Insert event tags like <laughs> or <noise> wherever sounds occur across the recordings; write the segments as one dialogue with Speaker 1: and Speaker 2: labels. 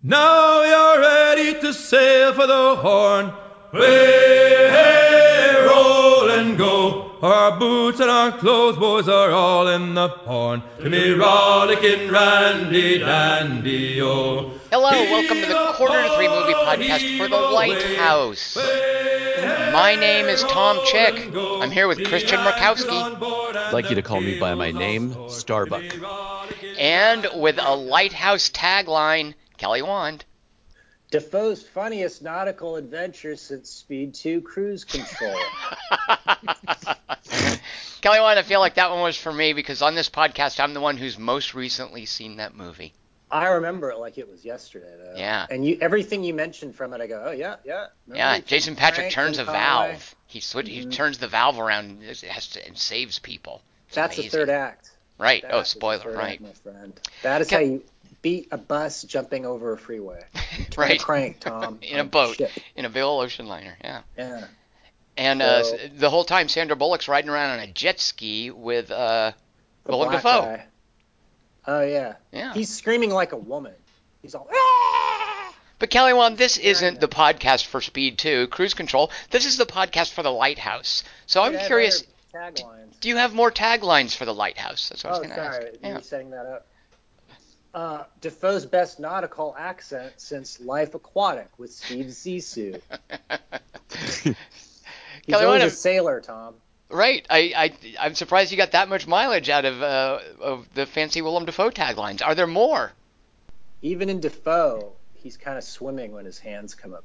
Speaker 1: Now you're ready to sail for the horn. Way, hey, roll and go. Our boots and our clothes, boys, are all in the porn. To me, rollicking randy dandy, oh.
Speaker 2: Hello, welcome to the Quarter to Three Movie Podcast for The Lighthouse. My name is Tom Chick. I'm here with Christian Murkowski.
Speaker 3: I'd like you to call me by my name, Starbuck.
Speaker 2: And with a Lighthouse tagline, Kelly Wand.
Speaker 4: Dafoe's funniest nautical adventure since Speed 2 Cruise Control. <laughs>
Speaker 2: Kelly Wand, I feel like that one was for me because on this podcast, I'm the one who's most recently seen that movie.
Speaker 4: I remember it like it was yesterday, though.
Speaker 2: Yeah.
Speaker 4: And you, everything you mentioned from it, I go, oh yeah, yeah.
Speaker 2: Yeah, Jason Patric
Speaker 4: Frank
Speaker 2: turns a
Speaker 4: Conway?
Speaker 2: valve. He swi- he
Speaker 4: mm-hmm.
Speaker 2: turns the valve around and has to, and saves people. It's
Speaker 4: That's the third act.
Speaker 2: Right. Oh,
Speaker 4: that oh,
Speaker 2: spoiler. Right.
Speaker 4: act, my friend. That is
Speaker 2: Can-
Speaker 4: how you beat a bus jumping over a freeway. <laughs> Turn
Speaker 2: Right.
Speaker 4: crank, Tom. <laughs>
Speaker 2: In a boat. In a big old ocean liner. Yeah.
Speaker 4: Yeah.
Speaker 2: And uh,
Speaker 4: So-
Speaker 2: s- the whole time, Sandra Bullock's riding around on a jet ski with uh, Willem Dafoe.
Speaker 4: guy. Oh yeah.
Speaker 2: Yeah.
Speaker 4: He's screaming like a woman. He's all. "Ah!"
Speaker 2: But Kelly Wand, this isn't the podcast for Speed 2, Cruise Control. This is the podcast for the Lighthouse. So I'm curious,
Speaker 4: Taglines.
Speaker 2: do you have more taglines for the Lighthouse? That's what I
Speaker 4: Oh,
Speaker 2: was going to
Speaker 4: sorry.
Speaker 2: ask.
Speaker 4: You
Speaker 2: Yeah.
Speaker 4: were setting that up. Uh, Dafoe's best nautical accent since Life Aquatic with Steve Zissou. <laughs> He's
Speaker 2: Kelly,
Speaker 4: always a
Speaker 2: a-
Speaker 4: sailor, Tom.
Speaker 2: Right. I, I, I'm surprised you got that much mileage out of, uh, of the fancy Willem Dafoe taglines. Are there more?
Speaker 4: Even in Dafoe, he's kind of swimming when his hands come up.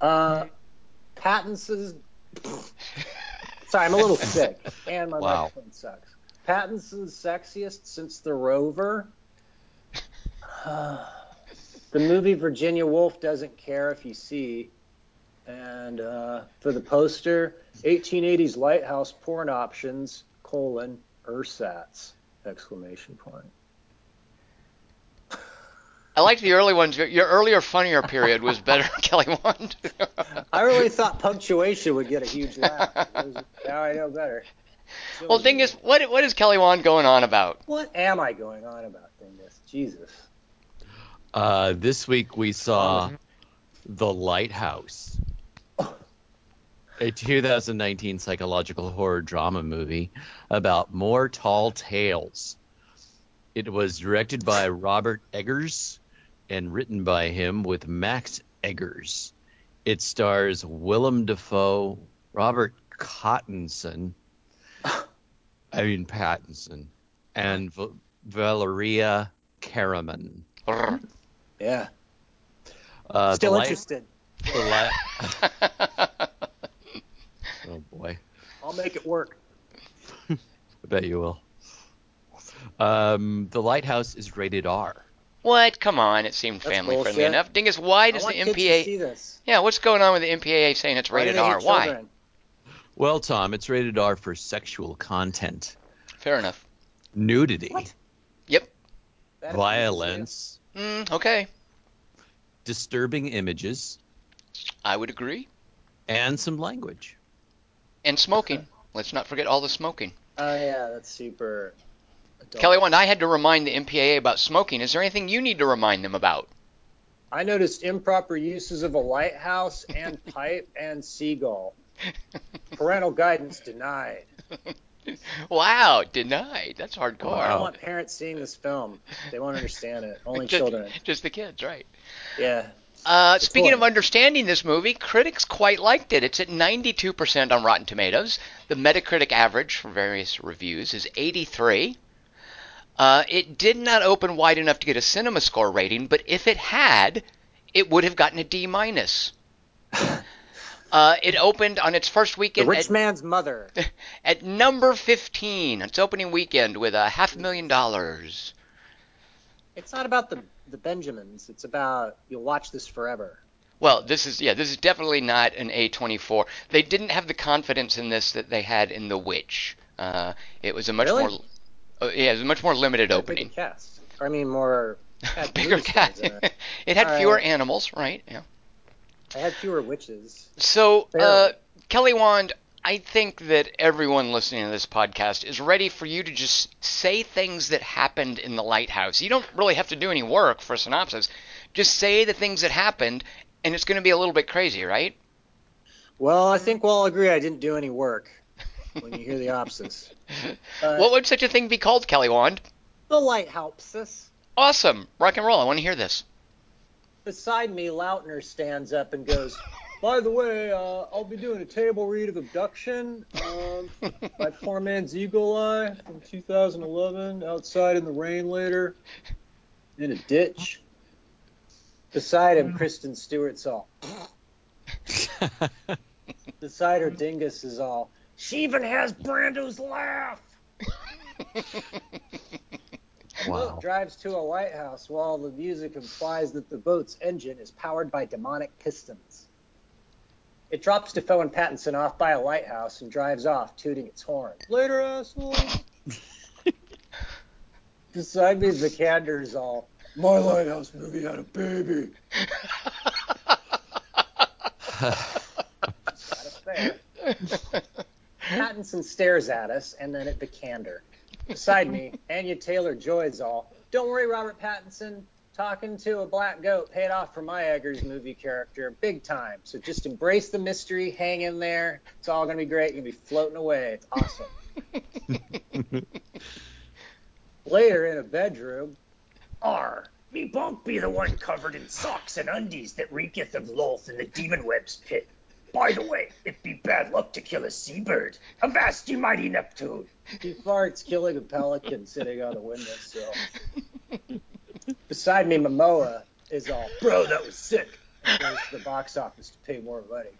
Speaker 4: Uh, Pattinson's. <laughs> Sorry, I'm a little sick, and my
Speaker 3: Wow.
Speaker 4: microphone sucks. Pattinson's sexiest since The Rover. <sighs> the movie Virginia Woolf doesn't care if you see. And uh, for the poster, 1880s lighthouse porn options colon ersatz exclamation point.
Speaker 2: I liked the early ones. Your- Your earlier, funnier period was better, <laughs> Kelly Wand.
Speaker 4: I really thought punctuation would get a huge laugh. Was- <laughs> now I know better.
Speaker 2: well, the thing is, what, what is Kelly Wand going on about?
Speaker 4: what am I going on about, Dingus? Jesus.
Speaker 3: Uh, this week we saw The Lighthouse, a 2019 psychological horror drama movie about more tall tales. It was directed by Robert Eggers and written by him with Max Eggers. It stars Willem Dafoe, Robert Cottinson, I mean Pattinson, and v- Valeria Karaman. <laughs>
Speaker 2: Brr.
Speaker 4: Yeah.
Speaker 3: Uh,
Speaker 4: Still
Speaker 3: the light-
Speaker 4: interested.
Speaker 3: the li- <laughs> oh boy,
Speaker 4: I'll make it work. <laughs>
Speaker 3: I bet you will. Um, the lighthouse is rated R.
Speaker 2: what? Come on, it seemed
Speaker 4: That's
Speaker 2: family friendly enough. Dingus, why
Speaker 4: I
Speaker 2: does the
Speaker 4: want kids to
Speaker 2: MPA?
Speaker 4: see this.
Speaker 2: Yeah, what's going on with the MPAA saying it's rated
Speaker 4: they
Speaker 2: R? Why?
Speaker 4: children?
Speaker 3: Well, Tom, it's rated R for sexual content,
Speaker 2: Fair enough.
Speaker 3: nudity,
Speaker 4: What?
Speaker 2: Yep.
Speaker 4: That is
Speaker 3: violence,
Speaker 2: Mm, okay,
Speaker 3: disturbing images,
Speaker 2: I would agree.
Speaker 3: and some language.
Speaker 2: And smoking. Let's not forget all the smoking.
Speaker 4: Oh yeah, that's super. Adult.
Speaker 2: Kelly, one, I had to remind the MPAA about smoking. Is there anything you need to remind them about?
Speaker 4: I noticed improper uses of a lighthouse and pipe and seagull. <laughs> Parental guidance denied. <laughs>
Speaker 2: wow, denied. That's hardcore.
Speaker 4: I don't want parents seeing this film. They won't understand it. <laughs> Only
Speaker 2: just,
Speaker 4: children.
Speaker 2: Just the kids, right?
Speaker 4: Yeah.
Speaker 2: Uh, speaking
Speaker 4: toy.
Speaker 2: of understanding this movie, critics quite liked it. It's at 92% on Rotten Tomatoes. The Metacritic average for various reviews is 83. Uh, it did not open wide enough to get a cinema score rating, but if it had, it would have gotten a D minus. <laughs> Uh, it opened on its first weekend.
Speaker 4: The rich
Speaker 2: at,
Speaker 4: man's mother. <laughs>
Speaker 2: at number 15. Its opening weekend with a half million dollars.
Speaker 4: It's not about the the Benjamins. It's about you'll watch this forever.
Speaker 2: Well, this is yeah, this is definitely not an A24. They didn't have the confidence in this that they had in The Witch. Uh, it was a much
Speaker 4: Really?
Speaker 2: more uh, yeah, it was a much more limited
Speaker 4: Bigger
Speaker 2: opening.
Speaker 4: cast. I mean, more. <laughs>
Speaker 2: Bigger
Speaker 4: movie
Speaker 2: cat.
Speaker 4: stars in it. <laughs>
Speaker 2: it had
Speaker 4: All
Speaker 2: fewer
Speaker 4: right.
Speaker 2: animals, right? Yeah.
Speaker 4: I had fewer witches.
Speaker 2: So, uh, Kelly Wand, I think that everyone listening to this podcast is ready for you to just say things that happened in the lighthouse. You don't really have to do any work for a synopsis. Just say the things that happened, and it's going to be a little bit crazy, right?
Speaker 4: Well, I think we'll all agree I didn't do any work <laughs> when you hear the opsis. Uh, <laughs>
Speaker 2: what would such a thing be called, Kelly Wand?
Speaker 4: the lighthouses.
Speaker 2: Awesome. Rock and roll. I want to hear this.
Speaker 4: Beside me, Lautner stands up and goes, By the way, uh, I'll be doing a table read of Abduction um, <laughs> by poor man's Eagle Eye from 2011, outside in the rain later, in a ditch. Beside him, Kristen Stewart's <laughs> all. Beside her, Dingus is all. She even has Brando's laugh. <laughs> The
Speaker 3: Wow.
Speaker 4: boat drives to a lighthouse while the music implies that the boat's engine is powered by demonic pistons. It drops Dafoe and Pattinson off by a lighthouse and drives off, tooting its horn. Later, assholes. <laughs> Beside me, Vikander's all. My lighthouse movie had a baby. <laughs> Not. Pattinson stares at us and then at Vikander. Beside me, Anya Taylor Joy's all. Don't worry, Robert Pattinson. Talking to a black goat paid off for my Eggers movie character big time. So just embrace the mystery, hang in there. It's all gonna be great. You're gonna be floating away. It's awesome. <laughs> Later in a bedroom, R. Me won't be the one covered in socks and undies that reeketh of loath in the demon web's pit. By the way, it'd be bad luck to kill a seabird. Avast ye mighty Neptune. He farts killing a pelican sitting on a windowsill. Beside me, Momoa is all, bro, that was sick. And goes to the box office to pay more money.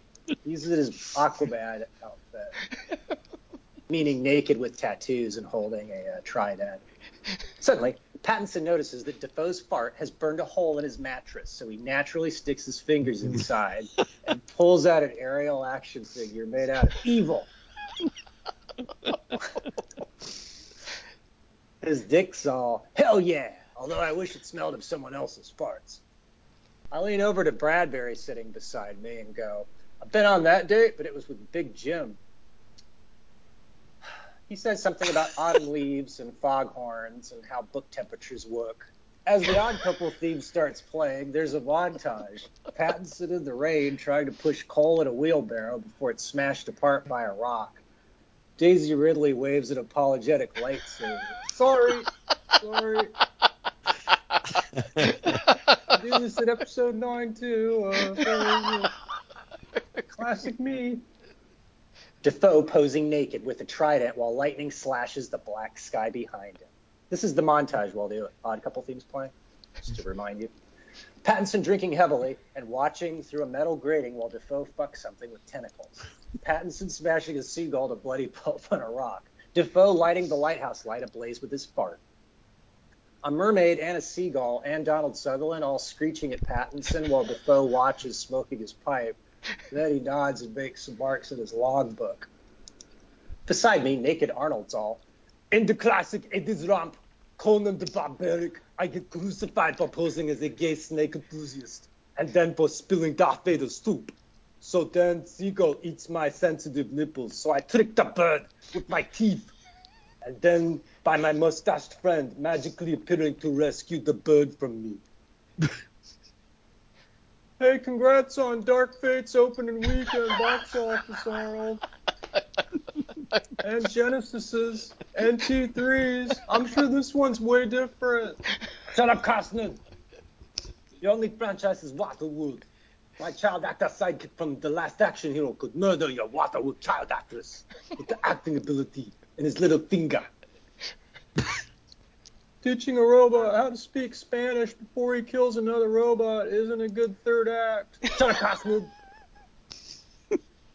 Speaker 4: He's in his Aquaman outfit, meaning naked with tattoos and holding a uh, trident. Suddenly, Pattinson notices that Dafoe's fart has burned a hole in his mattress, so he naturally sticks his fingers inside <laughs> and pulls out an aerial action figure made out of evil. <laughs> His dick's all, hell yeah, although I wish it smelled of someone else's farts. I lean over to Bradbury sitting beside me and go, I've been on that date, but it was with Big Jim. He says something about autumn <laughs> leaves and foghorns and how book temperatures work. As the Odd Couple theme starts playing, there's a montage. Pattinson in the rain trying to push coal in a wheelbarrow before it's smashed apart by a rock. Daisy Ridley waves an apologetic lightsaber. Sorry, sorry. I do this in episode nine too. Uh. Classic me. Dafoe posing naked with a trident while lightning slashes the black sky behind him. This is the montage while the odd couple themes playing, just to remind you. Pattinson drinking heavily and watching through a metal grating while Dafoe fucks something with tentacles. Pattinson smashing a seagull to bloody pulp on a rock. Dafoe lighting the lighthouse light ablaze with his fart. A mermaid and a seagull and Donald Sutherland all screeching at Pattinson while Dafoe watches smoking his pipe. Then he nods and makes some marks in his logbook. Beside me, naked Arnold's all. In the classic Eddie's Ramp, Conan the Barbaric, I get crucified for posing as a gay snake enthusiast, and then for spilling Darth Vader's soup. So then Seagull eats my sensitive nipples, so I trick the bird with my teeth. And then by my mustached friend magically appearing to rescue the bird from me. <laughs> Hey, congrats on Dark Fate's opening weekend box office, Arnold. <laughs> And Genesis's and T3's. I'm sure this one's way different. Shut up, Costner. The only franchise is Waterworld. My child actor sidekick from The Last Action Hero could murder your Waterworld child actress with the acting ability in his little finger. <laughs> Teaching a robot how to speak Spanish before he kills another robot isn't a good third act. Shut. <laughs>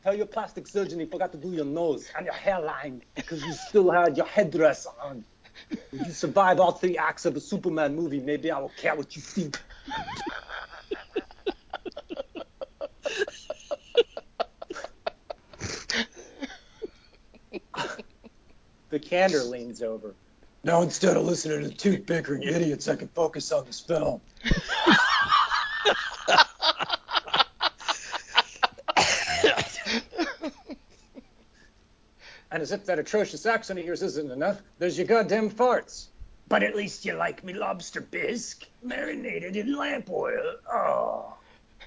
Speaker 4: Tell your plastic surgeon he forgot to do your nose and your hairline because you still had your headdress on. If you survive all three acts of a Superman movie, maybe I will care what you think. <laughs> the candor leans over. Now instead of listening to two bickering idiots, I can focus on this film. <laughs> and as if that atrocious accent of yours isn't enough, there's your goddamn farts.
Speaker 5: But at least you like me lobster bisque, marinated in lamp oil. Oh.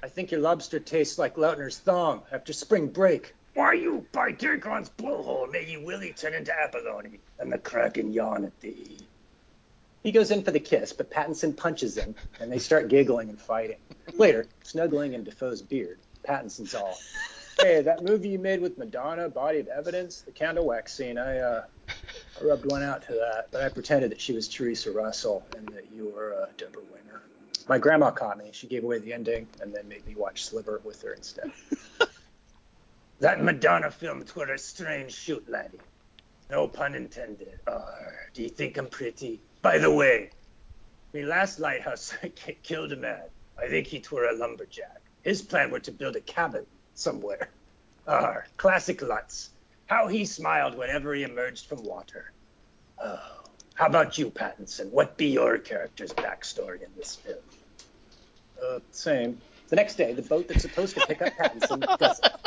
Speaker 4: I think your lobster tastes like Lautner's thong after spring break.
Speaker 5: Why you by Dirkon's blowhole made you Willie turn into Apollone and the Kraken yawn at thee.
Speaker 4: He goes in for the kiss, but Pattinson punches him, and they start giggling and fighting. Later, snuggling in Dafoe's beard, Pattinson's all, "Hey, that movie you made with Madonna, Body of Evidence, the candle wax scene. I uh, I rubbed one out to that, but I pretended that she was Theresa Russell and that you were uh, Deborah Winger. My grandma caught me. She gave away the ending and then made me watch Sliver with her instead.
Speaker 5: That Madonna film twere a strange shoot, laddie. No pun intended. Arr, do you think I'm pretty? By the way, me last lighthouse <laughs> ki- killed a man. I think he twere a lumberjack. His plan were to build a cabin somewhere. Arr, classic Lutz. How he smiled whenever he emerged from water. Oh, how about you, Pattinson? What be your character's backstory in this film?
Speaker 4: Uh, same. The next day, the boat that's supposed to pick up Pattinson doesn't. <laughs>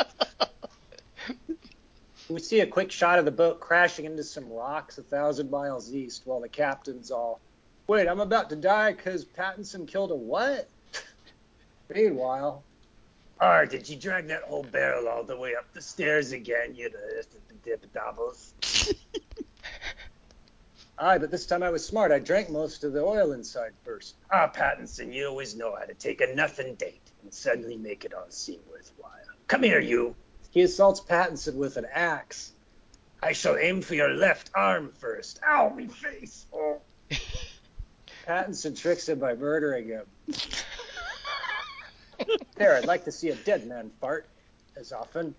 Speaker 4: We see a quick shot of the boat crashing into some rocks a thousand miles east while the captain's all, wait, I'm about to die because Pattinson killed a what? <laughs> Meanwhile,
Speaker 5: Arr, did you drag that whole barrel all the way up the stairs again, you dip doubles? <laughs>
Speaker 4: aye, but this time I was smart. I drank most of the oil inside first.
Speaker 5: Ah, Pattinson, you always know how to take a nothing date and suddenly make it all seem worthwhile. Come here, you.
Speaker 4: He assaults Pattinson with an axe.
Speaker 5: I shall aim for your left arm first. Ow, me face. Oh.
Speaker 4: Pattinson tricks him by murdering him. there, I'd like to see a dead man fart as often.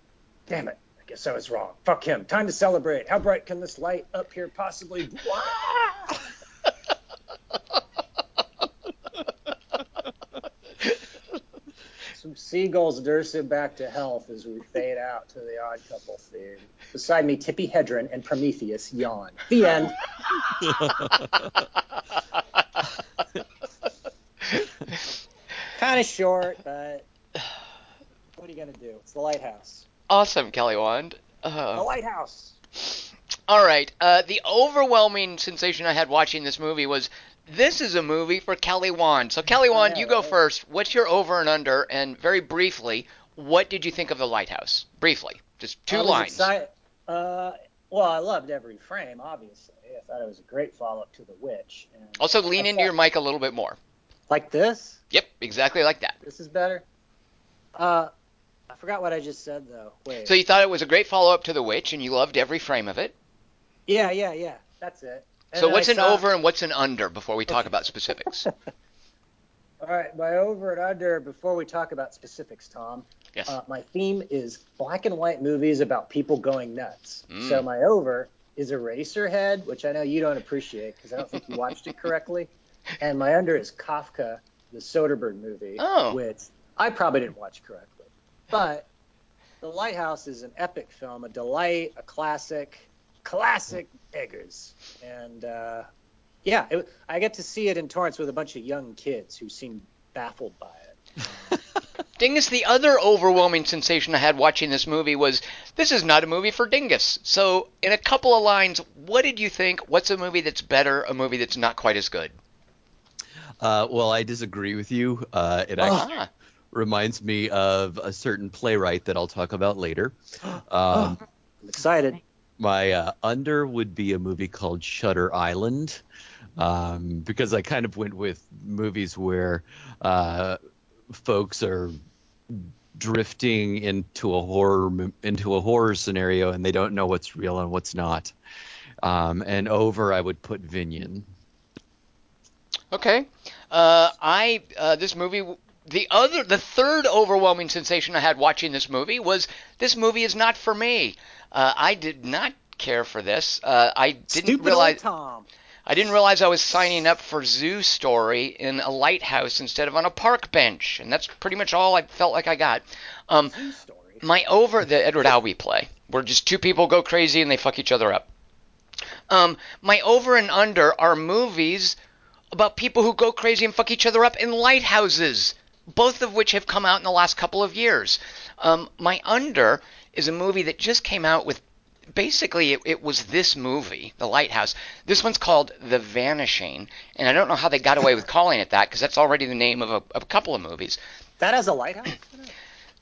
Speaker 4: Damn it. I guess I was wrong. Fuck him. Time to celebrate. How bright can this light up here possibly Some seagulls nurse him back to health as we fade out to the odd couple theme. Beside me, Tippi Hedren and Prometheus yawn. The end. kind of short, but what are you going to do? It's the lighthouse.
Speaker 2: Awesome, Kelly Wand.
Speaker 4: The
Speaker 2: Uh,
Speaker 4: lighthouse.
Speaker 2: all right. Uh, the overwhelming sensation I had watching this movie was this is a movie for Kelly Wand. So, Kelly Wand, you go first. What's your over and under? And very briefly, what did you think of The Lighthouse? Briefly, just two
Speaker 4: I
Speaker 2: lines.
Speaker 4: Uh, well, I loved every frame, obviously. I thought it was a great follow up to The Witch.
Speaker 2: Also, lean
Speaker 4: I
Speaker 2: into your mic a little bit more.
Speaker 4: Like this?
Speaker 2: Yep, exactly like that.
Speaker 4: This is better? Uh, I forgot what I just said, though. Wait.
Speaker 2: So you thought it was a great follow up to The Witch, and you loved every frame of it.
Speaker 4: yeah, yeah, yeah. That's it. And
Speaker 2: so what's
Speaker 4: I
Speaker 2: an
Speaker 4: saw-
Speaker 2: over and what's an under before we talk about specifics? <laughs>
Speaker 4: All right, my over and under, before we talk about specifics, Tom,
Speaker 2: Yes.
Speaker 4: uh, my theme is black and white movies about people going nuts.
Speaker 2: Mm.
Speaker 4: So my over is Eraserhead, which I know you don't appreciate because I don't think you watched it correctly. <laughs> And my under is Kafka, the Soderbergh movie,
Speaker 2: Oh.
Speaker 4: which I probably didn't watch correctly. But The Lighthouse is an epic film, a delight, a classic, classic Eggers. And uh, yeah, it, I get to see it in Torrance with a bunch of young kids who seem baffled by it. <laughs>
Speaker 2: Dingus, the other overwhelming sensation I had watching this movie was this is not a movie for Dingus. So, in a couple of lines, what did you think? What's a movie that's better, a movie that's not quite as good?
Speaker 3: Uh, well, I disagree with you. Uh, it actually
Speaker 2: Ah,
Speaker 3: reminds me of a certain playwright that I'll talk about later. <gasps> Um,
Speaker 4: I'm excited.
Speaker 3: My uh, under would be a movie called Shutter Island, um, because I kind of went with movies where uh, folks are drifting into a horror into a horror scenario and they don't know what's real and what's not. Um, and over, I would put Vinion.
Speaker 2: okay. Uh, I uh, this movie. The other, the third overwhelming sensation I had watching this movie was this movie is not for me. Uh, I did not care for this. Uh, I didn't
Speaker 4: Stupid
Speaker 2: realize. I didn't realize I was signing up for Zoo Story in a lighthouse instead of on a park bench, and that's pretty much all I felt like I got. Um, my over the Edward Albee play, where just two people go crazy and they fuck each other up. Um, my over and under are movies about people who go crazy and fuck each other up in lighthouses, both of which have come out in the last couple of years. Um, my under is a movie that just came out with basically it, it was this movie, The Lighthouse. This one's called The Vanishing, and I don't know how they got away with calling it that because that's already the name of a, of a couple of movies.
Speaker 4: That has a lighthouse.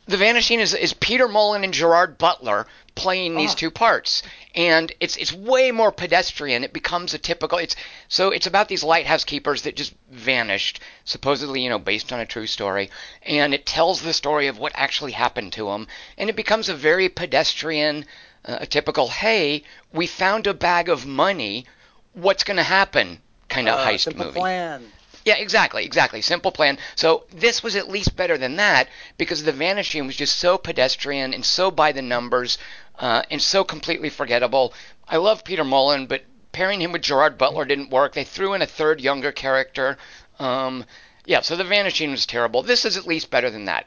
Speaker 2: The Vanishing is, is Peter Mullan and Gerard Butler playing these
Speaker 4: Ah.
Speaker 2: two parts, and it's it's way more pedestrian. It becomes a typical. It's so it's about these lighthouse keepers that just vanished, supposedly you know based on a true story, and it tells the story of what actually happened to them, and it becomes a very pedestrian, uh, a typical hey we found a bag of money, what's going to happen kind of
Speaker 4: Uh,
Speaker 2: heist movie.
Speaker 4: plan.
Speaker 2: Yeah, exactly, exactly. Simple plan. So this was at least better than that because The Vanishing was just so pedestrian and so by the numbers uh, and so completely forgettable. I love Peter Mullan, but pairing him with Gerard Butler didn't work. They threw in a third younger character. Um, yeah, so The Vanishing was terrible. This is at least better than that.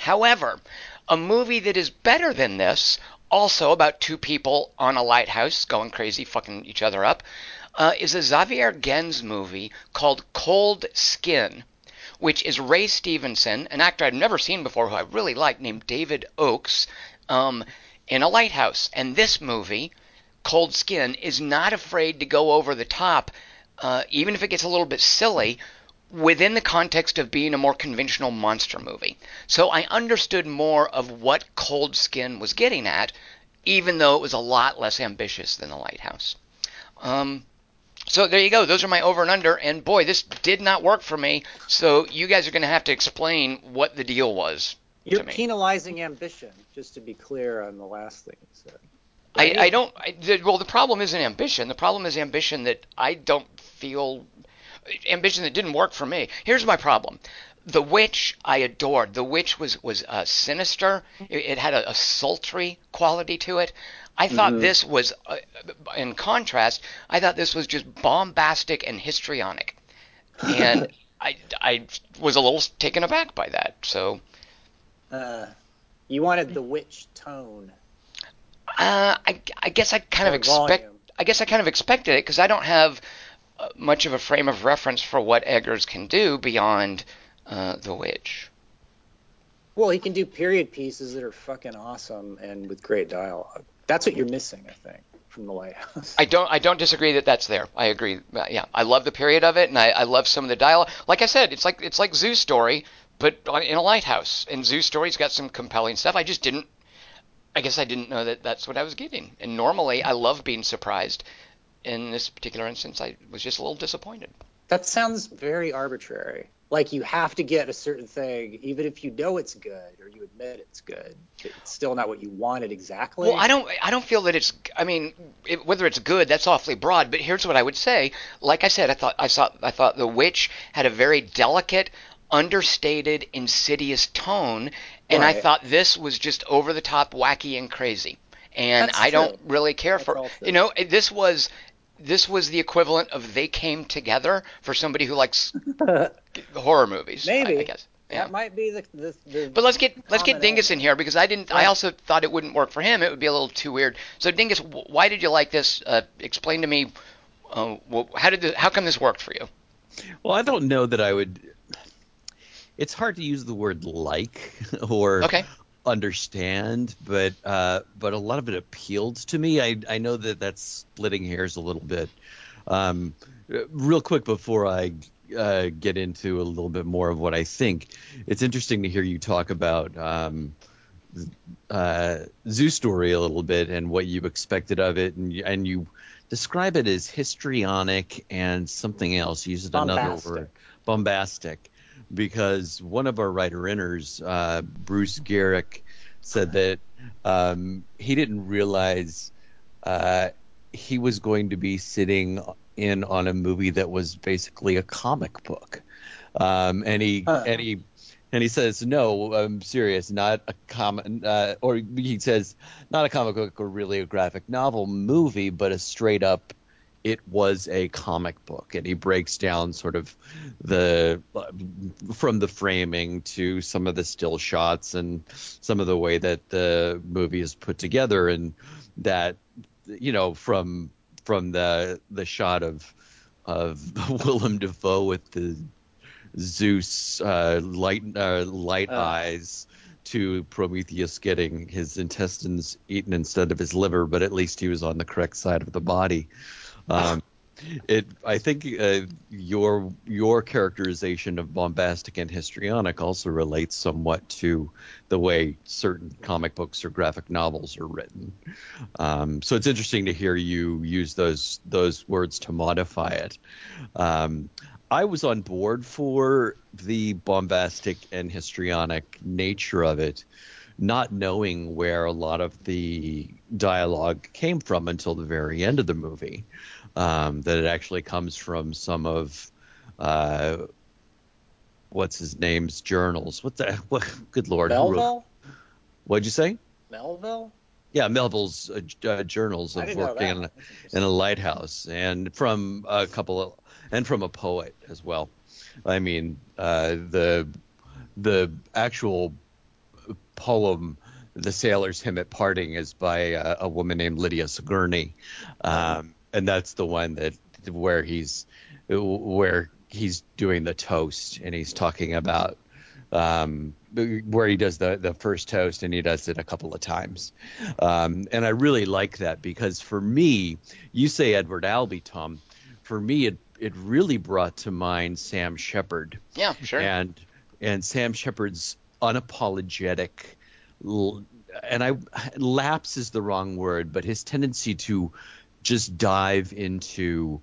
Speaker 2: However, a movie that is better than this, also about two people on a lighthouse going crazy, fucking each other up, uh, is a Xavier Gens movie called Cold Skin, which is Ray Stevenson, an actor I've never seen before who I really like, named David Oakes, um, in a lighthouse. And this movie, Cold Skin, is not afraid to go over the top, uh, even if it gets a little bit silly, within the context of being a more conventional monster movie. So I understood more of what Cold Skin was getting at, even though it was a lot less ambitious than The Lighthouse. Um, so there you go. Those are my over and under. And boy, this did not work for me. So you guys are going to have to explain what the deal was
Speaker 4: You're
Speaker 2: to me.
Speaker 4: penalizing ambition, just to be clear on the last thing you said.
Speaker 2: I, I don't. I, the, well, the problem isn't ambition. The problem is ambition that I don't feel. Ambition that didn't work for me. Here's my problem. The Witch I adored. The Witch was was uh, sinister. It, it had a, a sultry quality to it. I thought this was, uh, in contrast, I thought this was just bombastic and histrionic, and <laughs> I I was a little taken aback by that. So
Speaker 4: Uh, you wanted the witch tone.
Speaker 2: Uh, I, I guess I kind of expect.
Speaker 4: volume.
Speaker 2: I guess I kind of expected it because I don't have uh, much of a frame of reference for what Eggers can do beyond uh, The Witch.
Speaker 4: Well, he can do period pieces that are fucking awesome and with great dialogue. That's what you're missing, I think, from the Lighthouse.
Speaker 2: I don't. I don't disagree that that's there. I agree. Uh, Yeah, I love the period of it, and I, I love some of the dialogue. Like I said, it's like it's like Zoo story, but in a lighthouse. And Zoo story's got some compelling stuff. I just didn't. I guess I didn't know that that's what I was getting. And normally, I love being surprised. In this particular instance, I was just a little disappointed.
Speaker 4: That sounds very arbitrary. Like you have to get a certain thing, even if you know it's good or you admit it's good. It's still not what you wanted exactly.
Speaker 2: Well, I don't. I don't feel that it's. I mean, it, whether it's good, that's awfully broad. But here's what I would say. Like I said, I thought I saw. I thought The Witch had a very delicate, understated, insidious tone, and I thought this was just over the top, wacky, and crazy. And
Speaker 4: That's
Speaker 2: I don't really care
Speaker 4: That's
Speaker 2: for. You know, this was. This was the equivalent of they came together for somebody who likes <laughs> horror movies.
Speaker 4: Maybe.
Speaker 2: I, guess. Yeah.
Speaker 4: That might be the the. the
Speaker 2: But let's get let's get
Speaker 4: common
Speaker 2: Dingus in here because I didn't. I also thought it wouldn't work for him. It would be a little too weird. So Dingus, why did you like this? Uh, explain to me. Uh, how did the, how come this worked for you?
Speaker 3: Well, I don't know that I would. It's hard to use the word like <laughs> or
Speaker 2: Okay.
Speaker 3: understand, but uh, but a lot of it appealed to me. I I know that that's splitting hairs a little bit. Um, real quick before I uh, get into a little bit more of what I think, it's interesting to hear you talk about um, uh, Zoo Story a little bit and what you expected of it, and you, and you describe it as histrionic and something else. You used another word, bombastic, because one of our writer inners, uh, Bruce Garrick, said that um, he didn't realize uh, he was going to be sitting in on a movie that was basically a comic book, um, and he
Speaker 4: Huh.
Speaker 3: and he and he says, "No, I'm serious. Not a comic." Uh, or he says, "Not a comic book or really a graphic novel movie, but a straight up." It was a comic book, and he breaks down sort of the from the framing to some of the still shots and some of the way that the movie is put together, and that you know from from the the shot of of <laughs> Willem Dafoe with the Zeus uh, light uh, light
Speaker 4: Uh.
Speaker 3: eyes to Prometheus getting his intestines eaten instead of his liver, but at least he was on the correct side of the body. Um, it, I think uh, your your characterization of bombastic and histrionic also relates somewhat to the way certain comic books or graphic novels are written. Um, so it's interesting to hear you use those those words to modify it. Um, I was on board for the bombastic and histrionic nature of it, not knowing where a lot of the dialogue came from until the very end of the movie. Um, that it actually comes from some of uh, what's his name's journals. What the what? Good lord,
Speaker 4: Melville?
Speaker 3: What'd you say?
Speaker 4: Melville?
Speaker 3: Yeah, Melville's uh, uh, journals of working in,
Speaker 4: That's
Speaker 3: in a lighthouse, and from a couple of, and from a poet as well. I mean, uh, the the actual poem, "The Sailor's Hymn at Parting," is by uh, a woman named Lydia Sigourney, um, and that's the one that where he's where he's doing the toast and he's talking about um, where he does the the first toast and he does it a couple of times, um, and I really like that because for me, you say Edward Albee, Tom. For me, it it really brought to mind Sam Shepard
Speaker 2: Yeah, sure.
Speaker 3: and and Sam Shepard's unapologetic l- and I lapse is the wrong word, but his tendency to just dive into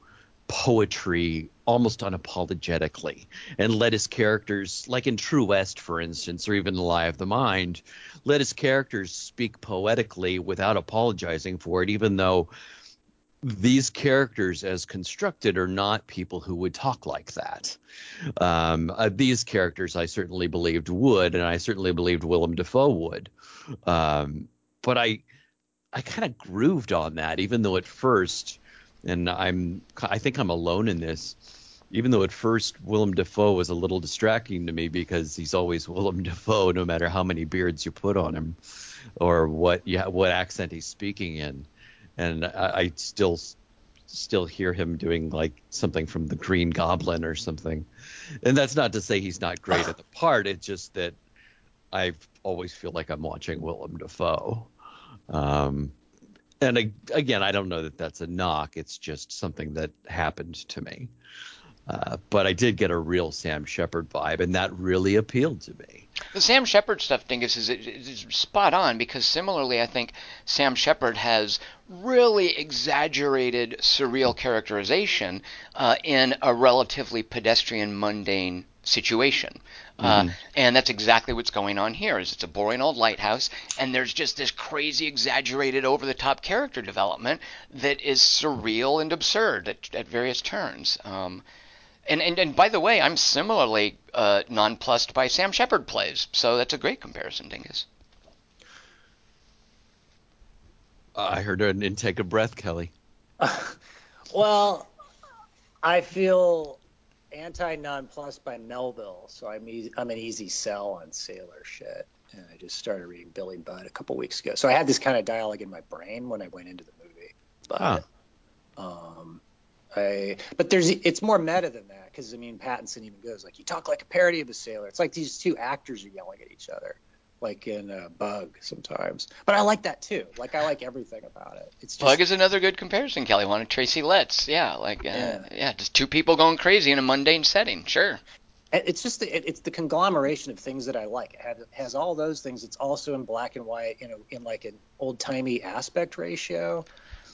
Speaker 3: poetry almost unapologetically and let his characters like in True West for instance or even The Lie of the Mind let his characters speak poetically without apologizing for it even though these characters as constructed are not people who would talk like that um, uh, these characters I certainly believed would, and I certainly believed Willem Dafoe would. Um, but I, I kind of grooved on that, even though at first, and I'm, I think I'm alone in this. Even though at first Willem Dafoe was a little distracting to me because he's always <laughs> Willem Dafoe, no matter how many beards you put on him, or what yeah what accent he's speaking in, and I, I still still hear him doing like something from the Green Goblin or something. And that's not to say he's not great at the part. It's just that I always feel like I'm watching Willem Dafoe. Um, and again, I don't know that that's a knock. It's just something that happened to me. Uh, but I did get a real Sam Shepard vibe, and that really appealed to me.
Speaker 2: The Sam Shepard stuff, Dingus, is, is spot on because similarly, I think Sam Shepard has really exaggerated surreal characterization uh, in a relatively pedestrian, mundane situation. Uh, and that's exactly what's going on here. Is it's a boring old lighthouse, and there's just this crazy, exaggerated, over-the-top character development that is surreal and absurd at, at various turns. Um, and, and and by the way, I'm similarly uh, nonplussed by Sam Shepard plays, so that's a great comparison, Dingus.
Speaker 3: I heard an intake of breath, Kelly. <laughs>
Speaker 4: Well, I feel anti nonplussed by Melville, so I'm easy, I'm an easy sell on sailor shit. And I just started reading Billy Budd a couple weeks ago, so I had this kind of dialogue in my brain when I went into the movie. But
Speaker 3: Huh.
Speaker 4: um, I but there's it's more meta than that because I mean Pattinson even goes like you talk like a parody of a sailor. It's like these two actors are yelling at each other, like in uh, Bug sometimes. But I like that too. Like I like everything about it. It's just
Speaker 2: Bug is another good comparison, Kelly. One of Tracy Letts, yeah, like uh,
Speaker 4: Yeah.
Speaker 2: yeah. just two people going crazy in a mundane setting, sure.
Speaker 4: it's just the, it, it's the conglomeration of things that I like. It has, it has all those things. It's also in black and white, you know, in like an old timey aspect ratio.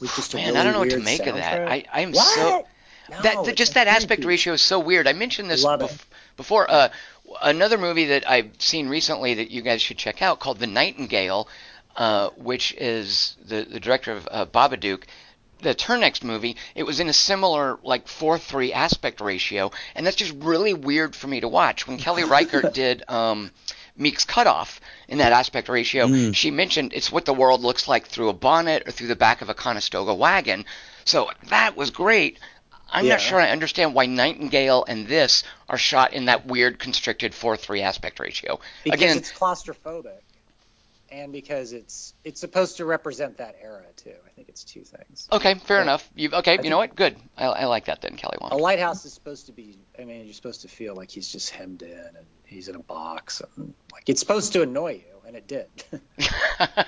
Speaker 4: With just a
Speaker 2: Man,
Speaker 4: really
Speaker 2: I don't know what to make of that. I I'm
Speaker 4: what?
Speaker 2: so
Speaker 4: No,
Speaker 2: that, just that aspect ratio is so weird. I mentioned this bef- before. Uh, another movie that I've seen recently that you guys should check out called The Nightingale, uh, which is the the director of uh, Babadook. That's her next movie. It was in a similar like four three aspect ratio, and that's just really weird for me to watch. When Kelly Reichardt <laughs> did um, Meek's Cutoff in that aspect ratio, she mentioned it's what the world looks like through a bonnet or through the back of a Conestoga wagon. So that was great. I'm
Speaker 4: Yeah.
Speaker 2: not sure I understand why Nightingale and this are shot in that weird constricted 4-3 aspect ratio.
Speaker 4: because
Speaker 2: Again,
Speaker 4: it's claustrophobic, and because it's it's supposed to represent that era too. I think it's two things.
Speaker 2: okay, fair enough. You okay? You know what? Good. I, I like that then, Kelly.
Speaker 4: A lighthouse is supposed to be. I mean, you're supposed to feel like he's just hemmed in and he's in a box, and like it's supposed to annoy you. And it did. <laughs> <laughs>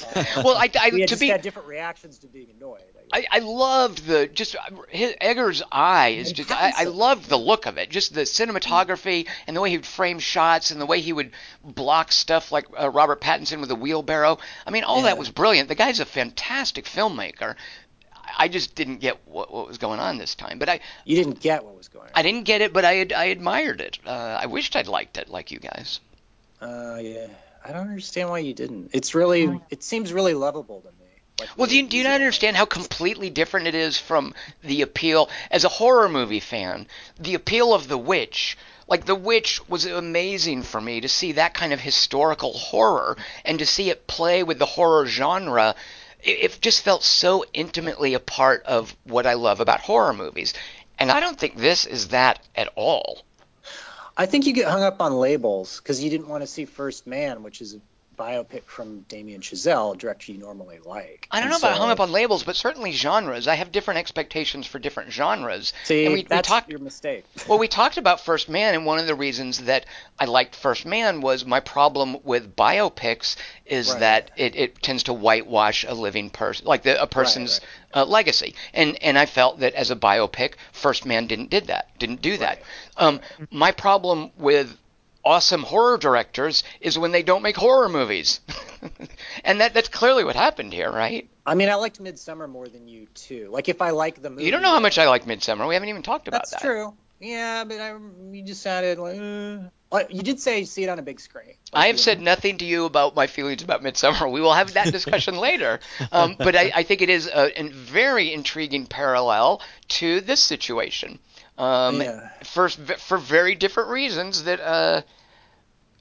Speaker 4: <laughs>
Speaker 2: well, I, I
Speaker 4: we had
Speaker 2: to
Speaker 4: just
Speaker 2: be
Speaker 4: had different reactions to being annoyed.
Speaker 2: I, I loved the just his, Egger's eye is
Speaker 4: And
Speaker 2: just I, I loved the look of it, just the cinematography and the way he would frame shots and the way he would block stuff like uh, Robert Pattinson with a wheelbarrow. I mean, all
Speaker 4: Yeah.
Speaker 2: that was brilliant. The guy's a fantastic filmmaker. I just didn't get what, what was going on this time, but I
Speaker 4: you didn't get what was going on.
Speaker 2: I didn't get it, but I I admired it. Uh, I wished I'd liked it like you guys.
Speaker 4: Uh, yeah. I don't understand why you didn't. It's really, it seems really lovable to me. Like,
Speaker 2: Well, do you, do you not understand how completely different it is from the appeal as a horror movie fan? The appeal of The Witch, like The Witch, was amazing for me to see that kind of historical horror and to see it play with the horror genre. It, it just felt so intimately a part of what I love about horror movies, and I don't think this is that at all.
Speaker 4: I think you get hung up on labels because you didn't want to see First Man, which is biopic from Damien Chazelle, a director you normally like.
Speaker 2: I don't know
Speaker 4: And
Speaker 2: about
Speaker 4: so-
Speaker 2: hung up on labels, but certainly genres. I have different expectations for different genres.
Speaker 4: See,
Speaker 2: and we, we
Speaker 4: that's
Speaker 2: talked
Speaker 4: your mistake. <laughs>
Speaker 2: Well, we talked about First Man, and one of the reasons that I liked First Man was my problem with biopics is
Speaker 4: Right.
Speaker 2: that it, it tends to whitewash a living person, like the, a person's Uh, legacy. And and I felt that as a biopic, First Man didn't did that, didn't do that. Um, my problem with awesome horror directors is when they don't make horror movies, <laughs> and that that's clearly what happened here, right?
Speaker 4: I mean, I liked Midsommar more than you too. Like, if I like the movie,
Speaker 2: You don't know how much I like Midsommar. We haven't even talked about
Speaker 4: That's
Speaker 2: that.
Speaker 4: That's true. Yeah, but I, you just sounded like. Uh, like, you did say you see it on a big screen.
Speaker 2: I have said nothing to you about my feelings about Midsommar. We will have that discussion <laughs> later. Um, but I, I think it is a, a very intriguing parallel to this situation. Um,
Speaker 4: Yeah.
Speaker 2: for for very different reasons that uh,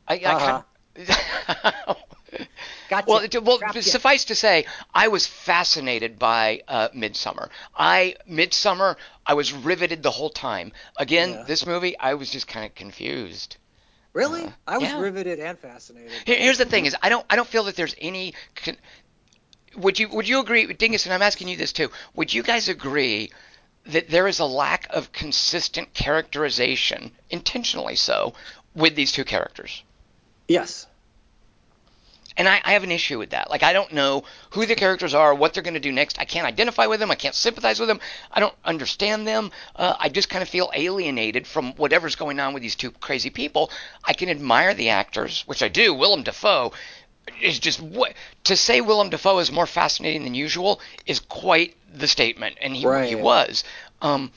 Speaker 2: I, I
Speaker 4: Uh-huh.
Speaker 2: kind <laughs>
Speaker 4: Gotcha.
Speaker 2: well, it- well, suffice to say, I was fascinated by uh, Midsommar. I Midsommar, I was riveted the whole time. Again,
Speaker 4: Yeah.
Speaker 2: this movie, I was just kind of confused.
Speaker 4: Really? I was
Speaker 2: yeah.
Speaker 4: riveted and fascinated.
Speaker 2: Here, here's the thing: is I don't I don't feel that there's any. Con- would you would you agree, Dingus? And I'm asking you this too. Would you guys agree that there is a lack of consistent characterization, intentionally so, with these two characters?
Speaker 4: Yes.
Speaker 2: And I, I have an issue with that. Like, I don't know who the characters are, what they're going to do next. I can't identify with them. I can't sympathize with them. I don't understand them. Uh, I just kind of feel alienated from whatever's going on with these two crazy people. I can admire the actors, which I do. Willem Dafoe is just what to say Willem Dafoe is more fascinating than usual is quite the statement, and he he was. Um,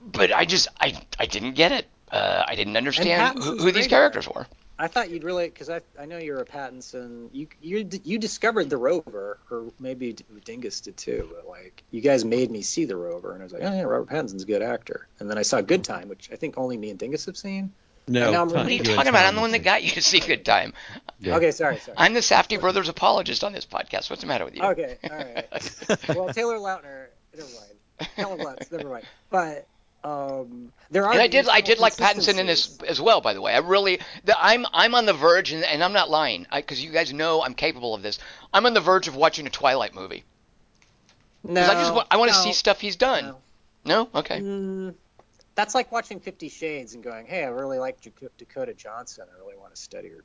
Speaker 2: but I just I I didn't get it. Uh, I didn't understand who, who these characters were.
Speaker 4: I thought you'd really, because I, I know you're a Pattinson. You you you discovered the Rover, or maybe Dingus did too. But like, you guys made me see the Rover, and I was like, oh yeah, Robert Pattinson's a good actor. And then I saw Good Time, which I think only me and Dingus have seen.
Speaker 3: No,
Speaker 4: now I'm
Speaker 2: What are you talking about? I'm the one that got you to <laughs> see Good Time.
Speaker 3: Yeah.
Speaker 4: Okay, sorry, sorry.
Speaker 2: I'm the Safdie brothers apologist on this podcast. What's the matter with you?
Speaker 4: Okay, all right. <laughs> well, Taylor Lautner, never mind. Kellan Lutz, never mind. But um, there are.
Speaker 2: And I did, I did like Pattinson in this as well. By the way, I really, the, I'm, I'm on the verge, and, and I'm not lying, because you guys know I'm capable of this. I'm on the verge of watching a Twilight movie.
Speaker 4: No,
Speaker 2: I just, want, I want to
Speaker 4: no,
Speaker 2: see stuff he's done.
Speaker 4: no.
Speaker 2: No, okay.
Speaker 4: Mm, that's like watching Fifty Shades and going, "Hey, I really like Dak- Dakota Johnson. I really want to study her."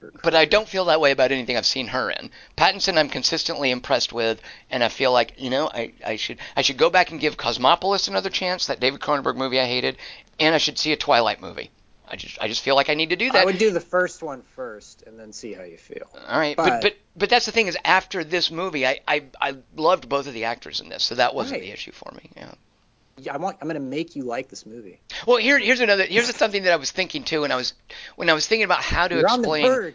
Speaker 4: her
Speaker 2: But I don't feel that way about anything I've seen her in. Pattinson, I'm consistently impressed with, and I feel like you know I, I should I should go back and give Cosmopolis another chance, that David Cronenberg movie I hated, and I should see a Twilight movie. I just I just feel like I need to do that.
Speaker 4: I would do the first one first and then see how you feel.
Speaker 2: All right, but,
Speaker 4: But-
Speaker 2: but but that's the thing is after this movie, I I, I loved both of the actors in this, so that wasn't
Speaker 4: Right.
Speaker 2: the issue for me. Yeah.
Speaker 4: Yeah, I want. I'm going to make you like this movie.
Speaker 2: Well, here here's another here's something that I was thinking too, when I was when I was thinking about how to
Speaker 4: You're on the
Speaker 2: explain.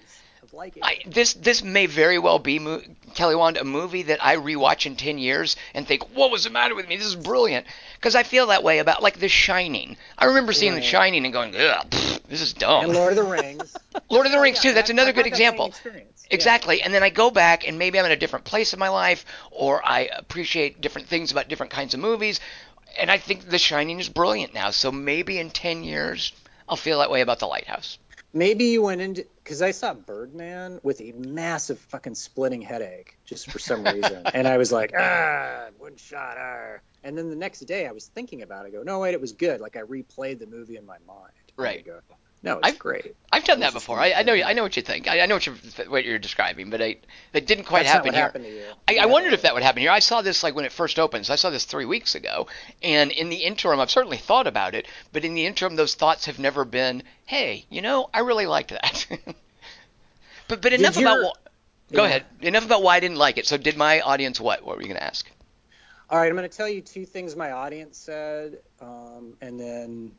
Speaker 4: liking.
Speaker 2: I, this this may very well be mo- Kelly Wand a movie that I rewatch in ten years and think, what was the matter with me? This is brilliant because I feel that way about like The Shining. I remember seeing The Shining and going, Ugh, pfft, this is dumb.
Speaker 4: and Lord of the Rings. <laughs>
Speaker 2: Lord of the
Speaker 4: Oh,
Speaker 2: Rings too. That's another good
Speaker 4: had that same
Speaker 2: example.
Speaker 4: experience. Yeah.
Speaker 2: Exactly. And then I go back and maybe I'm in a different place in my life or I appreciate different things about different kinds of movies. And I think The Shining is brilliant now. So maybe in 10 years I'll feel that way about The Lighthouse.
Speaker 4: Maybe you went into because I saw Birdman with a massive fucking splitting headache just for some reason, <laughs> and I was like, ah, one shot, ah. And then the next day I was thinking about it. I go, no wait, it was good. Like I replayed the movie in my mind. And I
Speaker 2: Right.
Speaker 4: go, No, it's
Speaker 2: I've-
Speaker 4: great.
Speaker 2: I've done that before. I, I know. I know what you think. I, I know what you're what you're describing, but I that didn't quite
Speaker 4: That's
Speaker 2: happen here.
Speaker 4: happened to you.
Speaker 2: I,
Speaker 4: Yeah.
Speaker 2: I wondered if that would happen here. I saw this like when it first opens. I saw this three weeks ago, and in the interim, I've certainly thought about it. But in the interim, those thoughts have never been, "Hey, you know, I really liked that." <laughs> but but enough about. wh- Go
Speaker 4: Yeah.
Speaker 2: ahead. Enough about why I didn't like it. So did my audience what? What were you going to ask?
Speaker 4: All right, I'm going to tell you two things my audience said, um, and then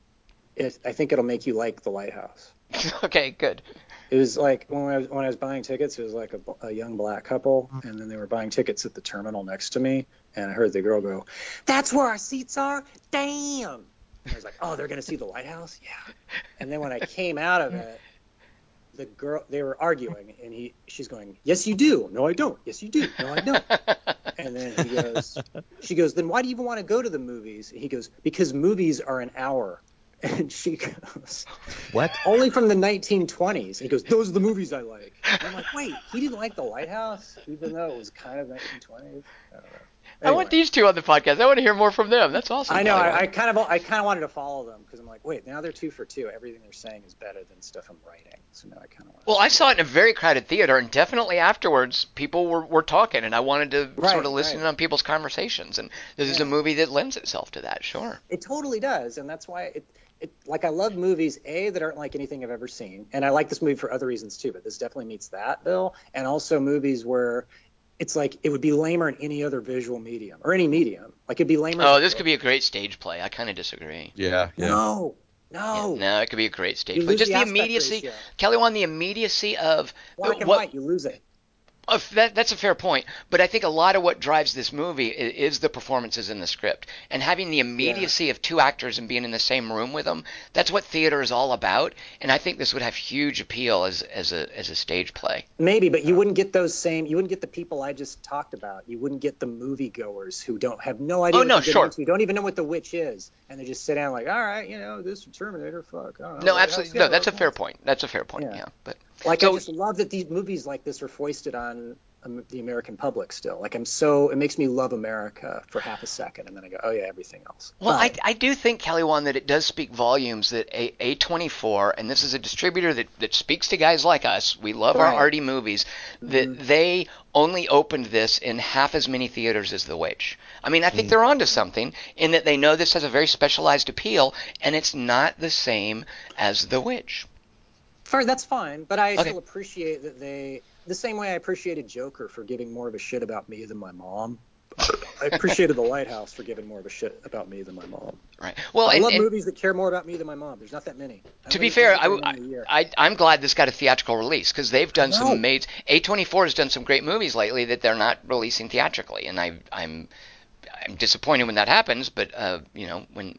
Speaker 4: it, I think it'll make you like the lighthouse. <laughs>
Speaker 2: okay, good.
Speaker 4: It was like when I was when I was buying tickets, it was like a, a young black couple, and then they were buying tickets at the terminal next to me, and I heard the girl go, "That's where our seats are." Damn. And I was like, "Oh, they're gonna see the lighthouse." Yeah. And then when I came out of it, the girl they were arguing, and he she's going, "Yes, you do." No, I don't. Yes, you do. No, I don't. <laughs> And then he goes, she goes, then why do you even want to go to the movies? He goes, because movies are an hour. And she goes,
Speaker 3: What?
Speaker 4: only from the 1920s. He goes, those are the movies I like. And I'm like, wait, he didn't like The Lighthouse, even though it was kind of 1920s. I don't know.
Speaker 2: I want these two on the podcast. I want to hear more from them. That's awesome.
Speaker 4: I know. I, I kind of, I kind of wanted to follow them because I'm like, wait, now they're two for two. Everything they're saying is better than stuff I'm writing. So now I kind of want.
Speaker 2: Well, I saw it in a very crowded theater, and definitely afterwards, people were, were talking, and I wanted to
Speaker 4: Right,
Speaker 2: sort of listen
Speaker 4: right.
Speaker 2: in on people's conversations. And this is a movie that lends itself to that, sure.
Speaker 4: It totally does, and that's why it, it like I love movies a that aren't like anything I've ever seen, and I like this movie for other reasons too. But this definitely meets that bill, and also movies where it's like it would be lamer in any other visual medium or any medium. Like it'd be lamer.
Speaker 2: Oh, this could be a great stage play. I kind of disagree.
Speaker 3: Yeah. Yeah.
Speaker 4: no,
Speaker 2: Yeah,
Speaker 4: no,
Speaker 2: no, it could be a great stage
Speaker 4: You
Speaker 2: play. Just
Speaker 4: the
Speaker 2: the immediacy,
Speaker 4: ratio.
Speaker 2: Kelly, Wan, the immediacy of
Speaker 4: black and
Speaker 2: what,
Speaker 4: white. You lose it.
Speaker 2: Uh, that, that's a fair point, but I think a lot of what drives this movie is, is the performances in the script and having the immediacy of two actors and being in the same room with them. That's what theater is all about, and I think this would have huge appeal as as a as a stage play.
Speaker 4: Maybe, but you wouldn't get those same. You wouldn't get the people I just talked about. You wouldn't get the moviegoers who don't have no idea.
Speaker 2: Oh,
Speaker 4: what
Speaker 2: no, sure.
Speaker 4: into, don't even know what the witch is, and they just sit down like, all right, you know, this Terminator, fuck. I don't know,
Speaker 2: No, absolutely, no, that's a fair point. That's a fair point.
Speaker 4: Yeah.
Speaker 2: Yeah, but
Speaker 4: Like
Speaker 2: So-
Speaker 4: I just love that these movies like this are foisted on um, the American public still. Like I'm so it makes me love America for half a second, and then I go, oh yeah, everything else.
Speaker 2: Well, I,
Speaker 4: But-
Speaker 2: I do think, Kelly Wand, that it does speak volumes that A, A24, and this is a distributor that, that speaks to guys like us, we love our arty movies, that they only opened this in half as many theaters as The Witch. I mean, I think they're onto something in that they know this has a very specialized appeal, and it's not the same as The Witch.
Speaker 4: Fair, that's fine, but I
Speaker 2: Okay.
Speaker 4: still appreciate that they the same way I appreciated Joker for giving more of a shit about me than my mom. I appreciated The Lighthouse for giving more of a shit about me than my mom.
Speaker 2: Right. Well,
Speaker 4: I
Speaker 2: and,
Speaker 4: love
Speaker 2: and
Speaker 4: movies that care more about me than my mom. There's not that many. I
Speaker 2: to be fair, I,
Speaker 4: there are many a year.
Speaker 2: I, I'm glad this got a theatrical release because they've done some amazing. A24 has done some great movies lately that they're not releasing theatrically, and I, I'm I'm disappointed when that happens. But uh, you know, when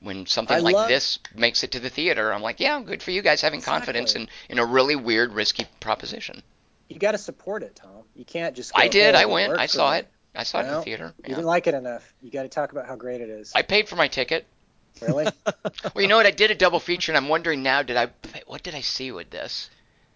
Speaker 2: when something
Speaker 4: I
Speaker 2: like
Speaker 4: love-
Speaker 2: this makes it to the theater, I'm like, yeah, good for you guys having confidence in in a really weird, risky proposition.
Speaker 4: you got to support it, Tom. You can't just. Go,
Speaker 2: I did.
Speaker 4: "Oh,
Speaker 2: I went. I saw
Speaker 4: me."
Speaker 2: it. I saw it in the theater.
Speaker 4: You
Speaker 2: Yeah.
Speaker 4: didn't like it enough. You got to talk about how great it is.
Speaker 2: I paid for my ticket. <laughs>
Speaker 4: Really? <laughs>
Speaker 2: Well, you know what? I did a double feature, and I'm wondering now, did I what did I see with this?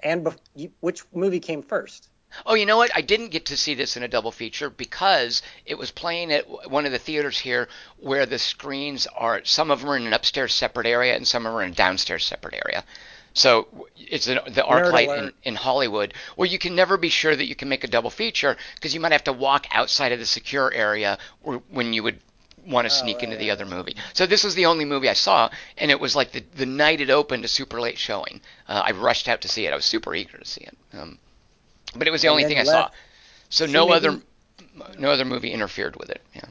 Speaker 4: and bef- you, which movie came first?
Speaker 2: Oh, you know what? I didn't get to see this in a double feature because it was playing at one of the theaters here where the screens are, some of them are in an upstairs separate area and some of them are in a downstairs separate area. So it's an, the ArcLight in,
Speaker 4: alert.
Speaker 2: in Hollywood where you can never be sure that you can make a double feature because you might have to walk outside of the secure area where, when you would want to sneak
Speaker 4: right,
Speaker 2: into the
Speaker 4: right,
Speaker 2: other movie. So this was the only movie I saw, and it was like the, the night it opened, a super late showing. Uh, I rushed out to see it. I was super eager to see it. Um, but it was the
Speaker 4: And
Speaker 2: only
Speaker 4: then
Speaker 2: thing I
Speaker 4: left.
Speaker 2: saw. So
Speaker 4: So
Speaker 2: no
Speaker 4: maybe-
Speaker 2: other no other movie interfered with it. Yeah.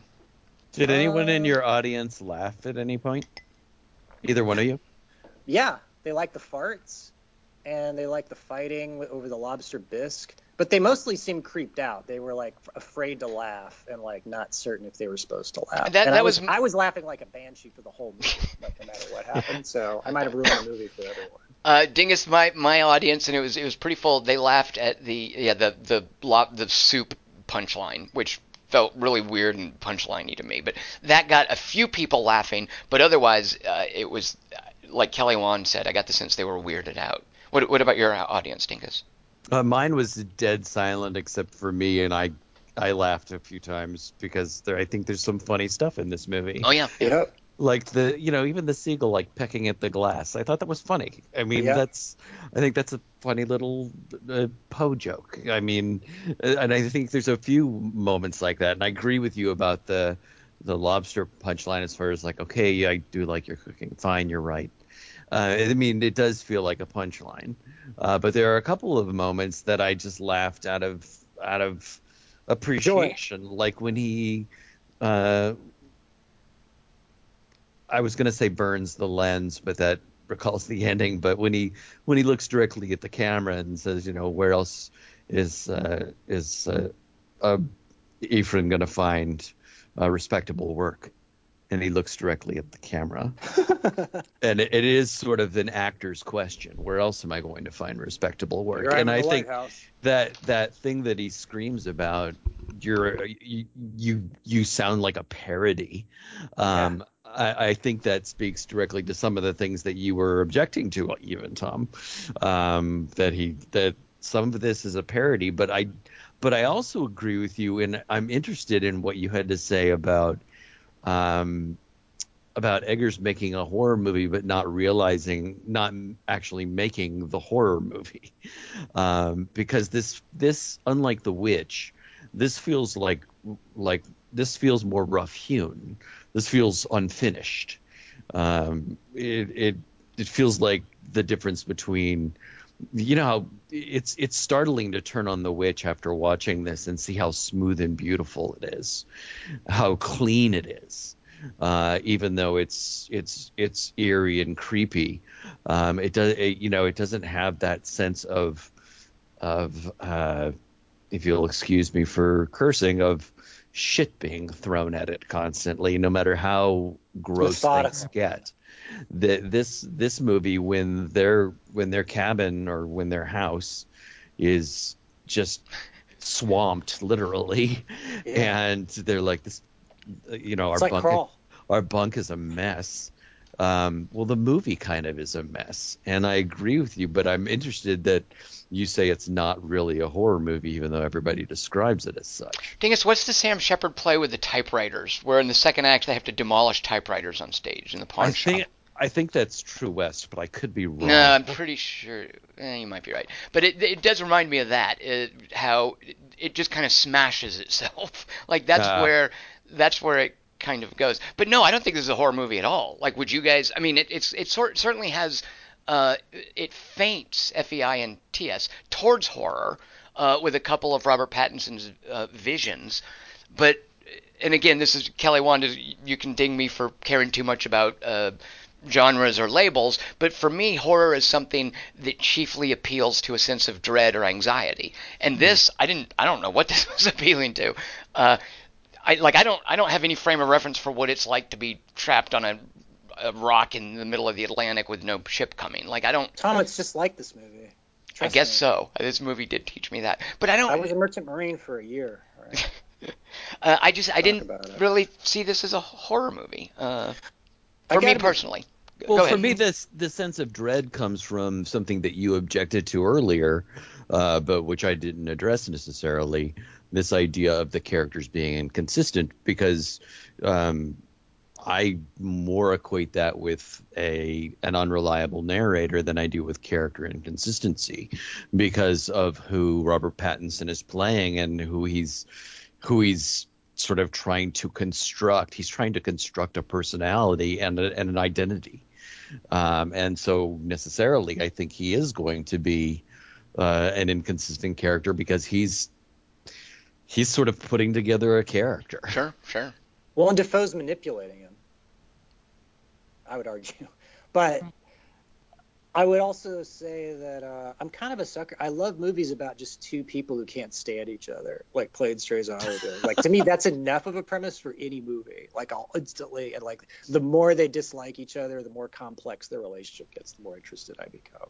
Speaker 3: Did anyone in your audience laugh at any point? Either one of you?
Speaker 4: Yeah, they like the farts, and they like the fighting over the lobster bisque. But they mostly seemed creeped out. They were like afraid to laugh and like not certain if they were supposed to laugh.
Speaker 2: That-
Speaker 4: and
Speaker 2: that
Speaker 4: I was,
Speaker 2: was-
Speaker 4: I was laughing like a banshee for the whole movie, like no matter what happened. So I might have ruined the movie for everyone.
Speaker 2: Uh, Dingus, my my audience, and it was it was pretty full. They laughed at the yeah the the lo- the soup punchline, which felt really weird and punchliney to me. But that got a few people laughing. But otherwise, uh, it was uh, like Kelly Wand said. I got the sense they were weirded out. What what about your audience, Dingus?
Speaker 3: Uh, mine was dead silent except for me, and I I laughed a few times because there I think there's some funny stuff in this movie.
Speaker 2: Oh yeah,
Speaker 4: Yep.
Speaker 3: Like the you know even the seagull like pecking at the glass. I thought that was funny. I mean
Speaker 4: Yeah.
Speaker 3: that's I think that's a funny little uh, Poe joke. I mean, uh, and I think there's a few moments like that. And I agree with you about the the lobster punchline as far as like okay, I do like your cooking. Fine, you're right. Uh, I mean, it does feel like a punchline, uh, but there are a couple of moments that I just laughed out of out of appreciation, like when he. Uh, I was going to say burns the lens, but that recalls the ending. But when he when he looks directly at the camera and says, you know, where else is uh, is uh, uh, Ephraim going to find uh, respectable work? And he looks directly at the camera, <laughs> and it, it is sort of an actor's question: Where else am I going to find respectable work?
Speaker 4: Right
Speaker 3: and I think
Speaker 4: House.
Speaker 3: that that thing that he screams about you're you you, you sound like a parody um I, I think that speaks directly to some of the things that you were objecting to even tom um that he that some of this is a parody but i but i also agree with you and i'm interested in what you had to say about um about Eggers making a horror movie but not realizing not actually making the horror movie. Um, because this this unlike the witch this feels like like this feels more rough hewn this feels unfinished um, it, it it feels like the difference between you know it's it's startling to turn on the witch after watching this and see how smooth and beautiful it is how clean it is uh, even though it's it's it's eerie and creepy. Um, it does it, you know it doesn't have that sense of of uh, if you'll excuse me for cursing of shit being thrown at it constantly, no matter how gross things get. The, this this movie when their when their cabin or when their house is just swamped literally
Speaker 4: Yeah.
Speaker 3: and they're like this you know
Speaker 4: It's
Speaker 3: our
Speaker 4: like
Speaker 3: bunk
Speaker 4: Crawl.
Speaker 3: our bunk is a mess. Um, well, the movie kind of is a mess, and I agree with you. But I'm interested that you say it's not really a horror movie, even though everybody describes it as such.
Speaker 2: Dingus, what's the Sam Shepard play with the typewriters? Where in the second act they have to demolish typewriters on stage in the pawn
Speaker 3: I
Speaker 2: shop.
Speaker 3: think I think that's True West, but I could be wrong.
Speaker 2: No, I'm pretty sure. Eh, you might be right, but it it does remind me of that. It, how it, just kind of smashes itself. <laughs> like that's
Speaker 3: Ah.
Speaker 2: where that's where it kind of goes. But no, I don't think this is a horror movie at all. Like, would you guys? I mean, it, it's it sort certainly has. Uh, it feints F E I N T S towards horror uh, with a couple of Robert Pattinson's uh, visions, but and again, this is Kelly Wanda. You can ding me for caring too much about uh, genres or labels, but for me, horror is something that chiefly appeals to a sense of dread or anxiety. And this, I didn't, I don't know what this <laughs> was appealing to. Uh, I like, I don't, I don't have any frame of reference for what it's like to be trapped on a, a rock in the middle of the Atlantic with no ship coming. Like, I don't.
Speaker 4: Tom, it's just like this movie.
Speaker 2: I guess
Speaker 4: me.
Speaker 2: so. This movie did teach me that, but I don't.
Speaker 4: I was a merchant marine for a year. all Right? <laughs>
Speaker 2: uh, I just, I didn't really see this as a horror movie. Uh, for me
Speaker 4: gotta be-
Speaker 2: personally.
Speaker 3: Well, for me, this the sense of dread comes from something that you objected to earlier, uh, but which I didn't address necessarily. This idea of the characters being inconsistent, because um, I more equate that with a an unreliable narrator than I do with character inconsistency, because of who Robert Pattinson is playing and who he's who he's sort of trying to construct. He's trying to construct a personality and, a, and an identity. Um, and so necessarily, I think he is going to be uh, an inconsistent character because he's he's sort of putting together a character.
Speaker 2: Sure, sure.
Speaker 4: Well, and Dafoe's manipulating him. I would argue, <laughs> but I would also say that uh, I'm kind of a sucker. I love movies about just two people who can't stand each other, like Played Strays on Hollywood. like to me, that's enough of a premise for any movie. Like I'll instantly and like the more they dislike each other, the more complex their relationship gets, the more interested I become.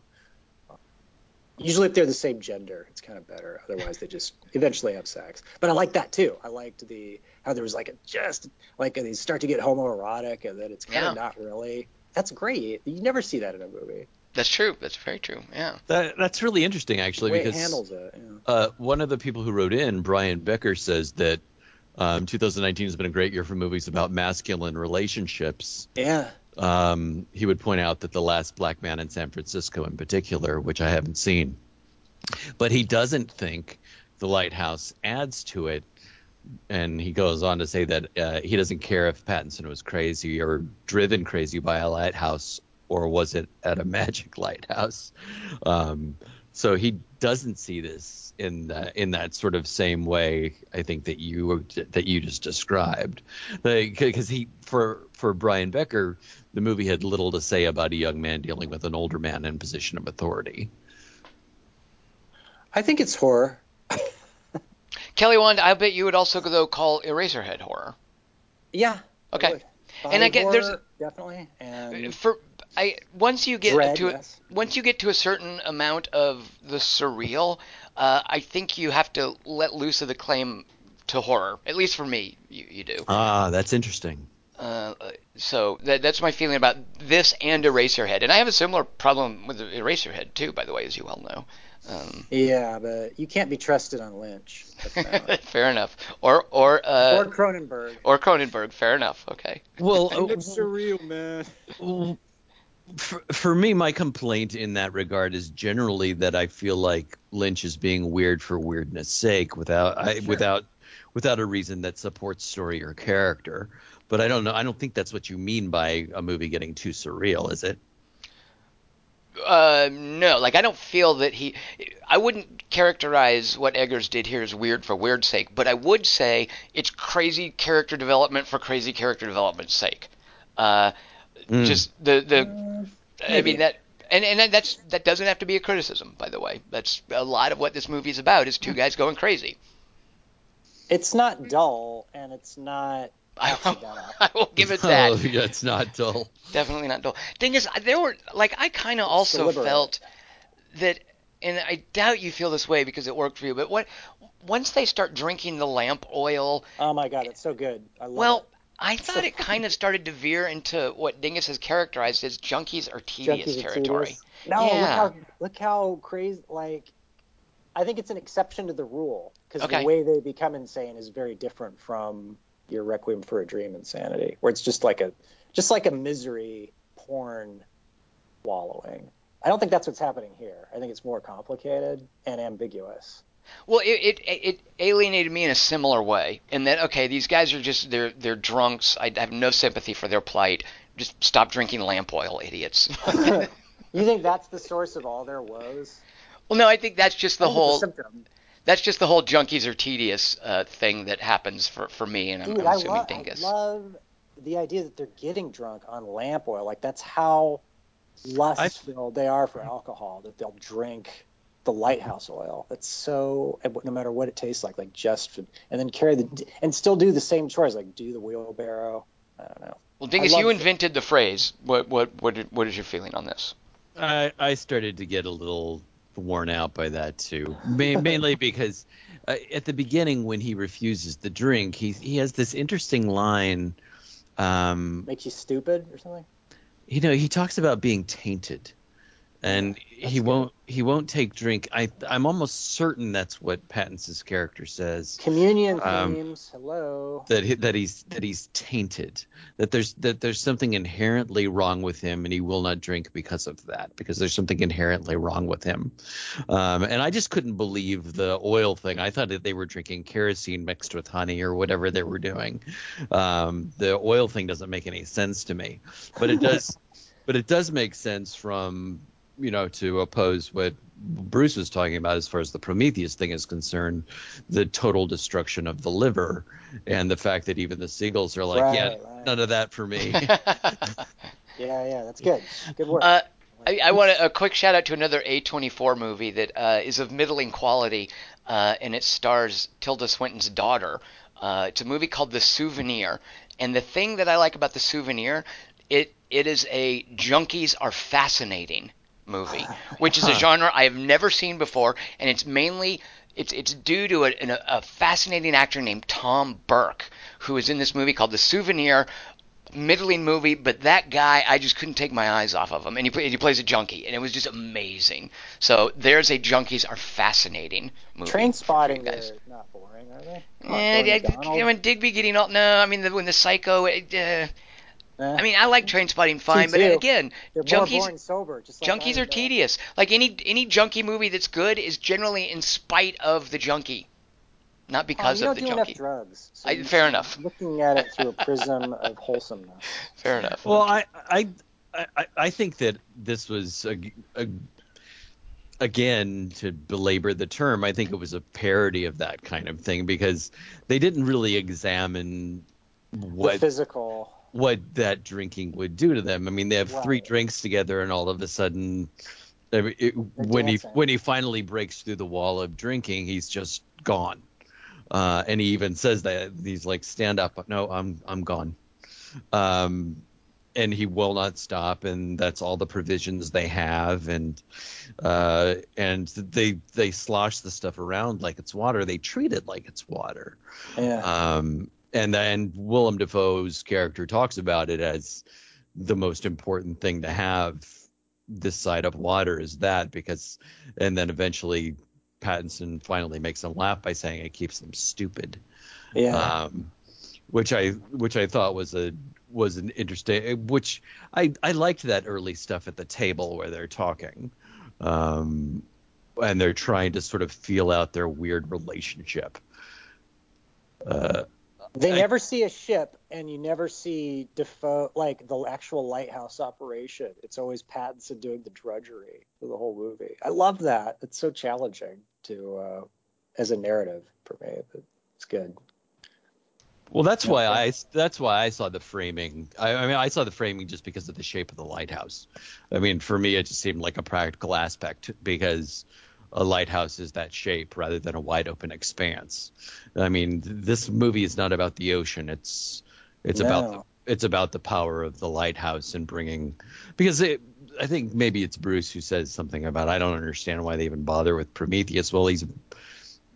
Speaker 4: Usually, if they're the same gender, it's kind of better. Otherwise, they just eventually have sex. But I like that too. I liked the how there was like a just like they start to get homoerotic, and then it's kind of not really. That's great. You never see that in a movie.
Speaker 2: That's true. That's very true. Yeah.
Speaker 3: That, that's really interesting,
Speaker 4: The
Speaker 3: actually,
Speaker 4: way it
Speaker 3: because
Speaker 4: handles it. Yeah.
Speaker 3: uh, one of the people who wrote in, Brian Becker, says that Um, 2019 has been a great year for movies about masculine relationships.
Speaker 4: Yeah.
Speaker 3: Um, he would point out that The Last Black Man in San Francisco, in particular, which I haven't seen, but he doesn't think The Lighthouse adds to it. And he goes on to say that uh, he doesn't care if Pattinson was crazy or driven crazy by a lighthouse or was it at a <laughs> magic lighthouse. Um, so he doesn't see this in the, in that sort of same way. I think that you that you just described, because he for for Brian Becker, the movie had little to say about a young man dealing with an older man in position of authority.
Speaker 4: I think it's horror. <laughs>
Speaker 2: Kelly Wand, I bet you would also though call Eraserhead horror.
Speaker 4: Yeah.
Speaker 2: Okay. And
Speaker 4: Body
Speaker 2: I get- there's-
Speaker 4: definitely and
Speaker 2: For I once you get
Speaker 4: Dread,
Speaker 2: to
Speaker 4: yes.
Speaker 2: once you get to a certain amount of the surreal, uh, I think you have to let loose of the claim to horror. At least for me, you, you do.
Speaker 3: Ah, that's interesting.
Speaker 2: Uh, so that, that's my feeling about this and Eraserhead, and I have a similar problem with Eraserhead too, by the way, as you well know. Um,
Speaker 4: yeah, but you can't be trusted on Lynch. <laughs>
Speaker 2: Fair enough. Or or uh,
Speaker 4: or Cronenberg.
Speaker 2: or Cronenberg. Fair enough. Okay.
Speaker 3: Well,
Speaker 4: It's surreal, man.
Speaker 3: For, for me, my complaint in that regard is generally that I feel like Lynch is being weird for weirdness' sake, without I, without without a reason that supports story or character. But I don't know. I don't think that's what you mean by a movie getting too surreal, is it?
Speaker 2: Uh, no, like I don't feel that he. I wouldn't characterize what Eggers did here as weird for weird's sake, but I would say it's crazy character development for crazy character development's sake. Uh, Mm. just the the. Uh,
Speaker 4: I
Speaker 2: mean that. And, and that's that doesn't have to be a criticism, by the way. That's a lot of what this movie is about is two guys going crazy.
Speaker 4: It's not dull, and it's not <laughs>
Speaker 2: I will. I will give it <laughs> oh, that.
Speaker 3: Oh, yeah, it's not dull.
Speaker 2: Definitely not dull. Thing is, there were like I kind of also felt that, and I doubt you feel this way because it worked for you. But what once they start drinking the lamp oil,
Speaker 4: Oh my god, it's so good. I love
Speaker 2: well,
Speaker 4: it.
Speaker 2: I thought it kind of started to veer into what Dingus has characterized as junkies are tedious
Speaker 4: Junkies
Speaker 2: territory.
Speaker 4: tedious. No,
Speaker 2: Yeah.
Speaker 4: look how look how crazy. Like, I think it's an exception to the rule because
Speaker 2: Okay.
Speaker 4: the way they become insane is very different from your Requiem for a Dream insanity, where it's just like a just like a misery porn wallowing. I don't think that's what's happening here. I think it's more complicated and ambiguous.
Speaker 2: Well, it, it it alienated me in a similar way, in that okay, these guys are just they're they're drunks. I have no sympathy for their plight. Just stop drinking lamp oil, idiots. <laughs> <laughs>
Speaker 4: You think that's the source of all their woes?
Speaker 2: well, no, I think that's just the
Speaker 4: I think it's a
Speaker 2: whole
Speaker 4: symptom.
Speaker 2: that's just the whole junkies are tedious uh, thing that happens for, for me, and I'm,
Speaker 4: Dude,
Speaker 2: I'm
Speaker 4: I,
Speaker 2: assuming
Speaker 4: lo- I love the idea that they're getting drunk on lamp oil. Like that's how lust filled they are for alcohol. That they'll drink the lighthouse oil. That's so no matter what it tastes like, like just and then carry the and still do the same chores, like do the wheelbarrow. I don't know.
Speaker 2: well, Dingus, you
Speaker 4: love-
Speaker 2: invented the phrase. What what what what is your feeling on this?
Speaker 3: I, I started to get a little worn out by that too, mainly <laughs> because uh, at the beginning when he refuses the drink, he he has this interesting line. Um,
Speaker 4: Makes you stupid or something.
Speaker 3: you know, he talks about being tainted, and he
Speaker 4: good.
Speaker 3: won't he won't take drink. I I'm almost certain that's what Pattinson's character says.
Speaker 4: Communion
Speaker 3: Um,
Speaker 4: themes. Hello.
Speaker 3: That he, that he's that he's tainted. That there's that there's something inherently wrong with him, and he will not drink because of that. Because there's something inherently wrong with him. Um, and I just couldn't believe the oil thing. I thought that they were drinking kerosene mixed with honey or whatever they were doing. Um, the oil thing doesn't make any sense to me, but it does. <laughs> but it does make sense from you know to oppose what Bruce was talking about as far as the Prometheus thing is concerned, the total destruction of the liver, and the fact that even the seagulls are like,
Speaker 4: Right,
Speaker 3: yeah,
Speaker 4: right.
Speaker 3: none of that for me. <laughs>
Speaker 4: Yeah, yeah, that's good. Good work.
Speaker 2: Uh, I, I want a, a quick shout out to another A24 movie that uh, is of middling quality, uh, and it stars Tilda Swinton's daughter. Uh, it's a movie called The Souvenir, and the thing that I like about The Souvenir, it it is a junkies are fascinating movie, <sighs> which is a genre I have never seen before, and it's mainly it's it's due to a, a fascinating actor named Tom Burke, who is in this movie called The Souvenir middling movie, but that guy, I just couldn't take my eyes off of him. And he, he plays a junkie, and it was just amazing. So there's a Junkies are fascinating movie.
Speaker 4: Trainspotting,
Speaker 2: guys.
Speaker 4: they're not boring, are they? Tony
Speaker 2: I- you know, when Digby getting all no, I mean the, when the psycho. it, Uh,
Speaker 4: Eh,
Speaker 2: I mean, I like Trainspotting fine, but again,
Speaker 4: they're
Speaker 2: junkies
Speaker 4: boring sober. Like
Speaker 2: junkies are
Speaker 4: Man.
Speaker 2: tedious. Like any any junkie movie that's good is generally in spite of the junkie, not
Speaker 4: Oh,
Speaker 2: because
Speaker 4: you
Speaker 2: of
Speaker 4: don't
Speaker 2: the
Speaker 4: do
Speaker 2: junkie.
Speaker 4: enough drugs. So
Speaker 2: I- fair enough.
Speaker 4: Looking at it through a <laughs> prism of wholesomeness.
Speaker 2: Fair enough.
Speaker 3: Well, I I I, I think that this was a, a, again to belabor the term. I think it was a parody of that kind of thing because they didn't really examine
Speaker 4: The
Speaker 3: what
Speaker 4: physical.
Speaker 3: What that drinking would do to them. I mean, they have three drinks together, and all of a sudden, I mean, it, when he when he finally breaks through the wall of drinking, he's just gone. Uh, and he even says that he's like, "Stand up! No, I'm I'm gone." Um, and he will not stop, and that's all the provisions they have, and uh, and they they slosh the stuff around like it's water. They treat it like it's water.
Speaker 4: Yeah.
Speaker 3: Um, and then Willem Dafoe's character talks about it as the most important thing to have this side of water is that because, and then eventually Pattinson finally makes him laugh by saying it keeps them stupid.
Speaker 4: yeah.
Speaker 3: Um, which I which I thought was a was an interesting which I I liked that early stuff at the table where they're talking. Um, and they're trying to sort of feel out their weird relationship. Uh,
Speaker 4: They
Speaker 3: I-
Speaker 4: never see a ship, and you never see Dafoe like the actual lighthouse operation. It's always Pattinson doing the drudgery for the whole movie. I love that. It's so challenging to uh, as a narrative for me. But it's good.
Speaker 3: Well, that's why
Speaker 4: Okay.
Speaker 3: I that's why I saw the framing. I, I mean, I saw the framing just because of the shape of the lighthouse. I mean, for me, it just seemed like a practical aspect because a lighthouse is that shape rather than a wide open expanse. I mean, this movie is not about the ocean. It's it's about the, it's about the power of the lighthouse and bringing because it, I think maybe it's Bruce who says something about I don't understand why they even bother with Prometheus. Well, he's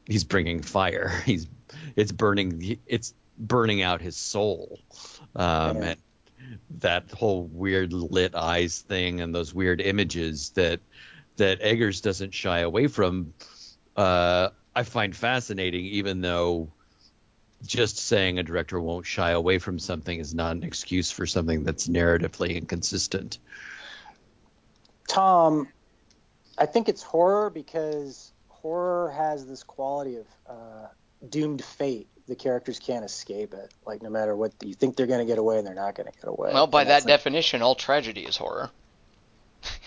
Speaker 3: he's bringing fire. <laughs> He's it's burning it's burning out his soul. Um,
Speaker 4: Yeah.
Speaker 3: and that whole weird lit eyes thing and those weird images that that Eggers doesn't shy away from. Uh, I find fascinating, even though just saying a director won't shy away from something is not an excuse for something that's narratively inconsistent.
Speaker 4: Tom, I think it's horror because horror has this quality of uh, doomed fate. The characters can't escape it. Like no matter what you think they're going to get away, and they're not going to get away.
Speaker 2: well, by
Speaker 4: And
Speaker 2: that
Speaker 4: that's like-
Speaker 2: definition, all tragedy is horror.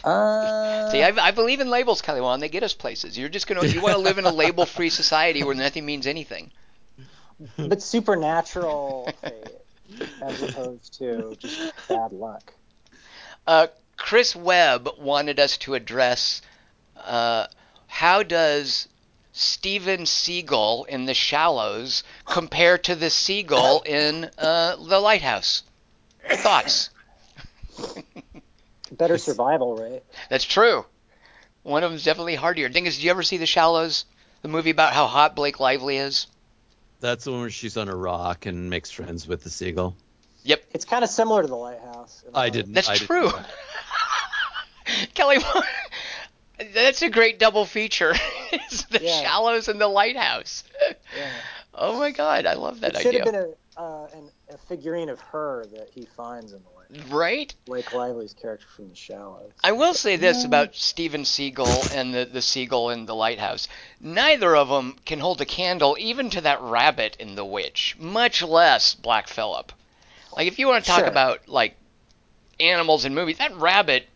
Speaker 4: Uh,
Speaker 2: See, I, I believe in labels, Kelly Wand. They get us places. You're just gonna you want to live in a label-free society where nothing means anything.
Speaker 4: but supernatural fate as opposed to just bad luck.
Speaker 2: Uh, Chris Webb wanted us to address uh, how does Steven Seagal in The Shallows compare to the seagull in uh, The Lighthouse? Thoughts? <laughs>
Speaker 4: Better survival rate.
Speaker 2: That's true. One of them's definitely hardier. Dingus, did you ever see The Shallows? The movie about how hot Blake Lively is?
Speaker 3: That's the one where she's on a rock and makes friends with the seagull.
Speaker 2: Yep,
Speaker 4: It's kind of similar to the lighthouse.
Speaker 3: I
Speaker 4: way.
Speaker 3: didn't.
Speaker 2: that's
Speaker 3: I didn't
Speaker 2: true.
Speaker 3: that. <laughs>
Speaker 2: Kelly, that's a great double feature. <laughs> it's the
Speaker 4: Yeah.
Speaker 2: Shallows and the Lighthouse.
Speaker 4: Yeah.
Speaker 2: Oh my God, I love that idea.
Speaker 4: It should
Speaker 2: idea.
Speaker 4: have been a, uh, an, a figurine of her that he finds in the lighthouse.
Speaker 2: Right?
Speaker 4: Blake Lively's character from The Shallows.
Speaker 2: I will say this about Steven Seagal and the, the seagull in the lighthouse. Neither of them can hold a candle even to that rabbit in The Witch, much less Black Phillip. Like, if you want to talk
Speaker 4: Sure.
Speaker 2: about, like, animals in movies, that rabbit,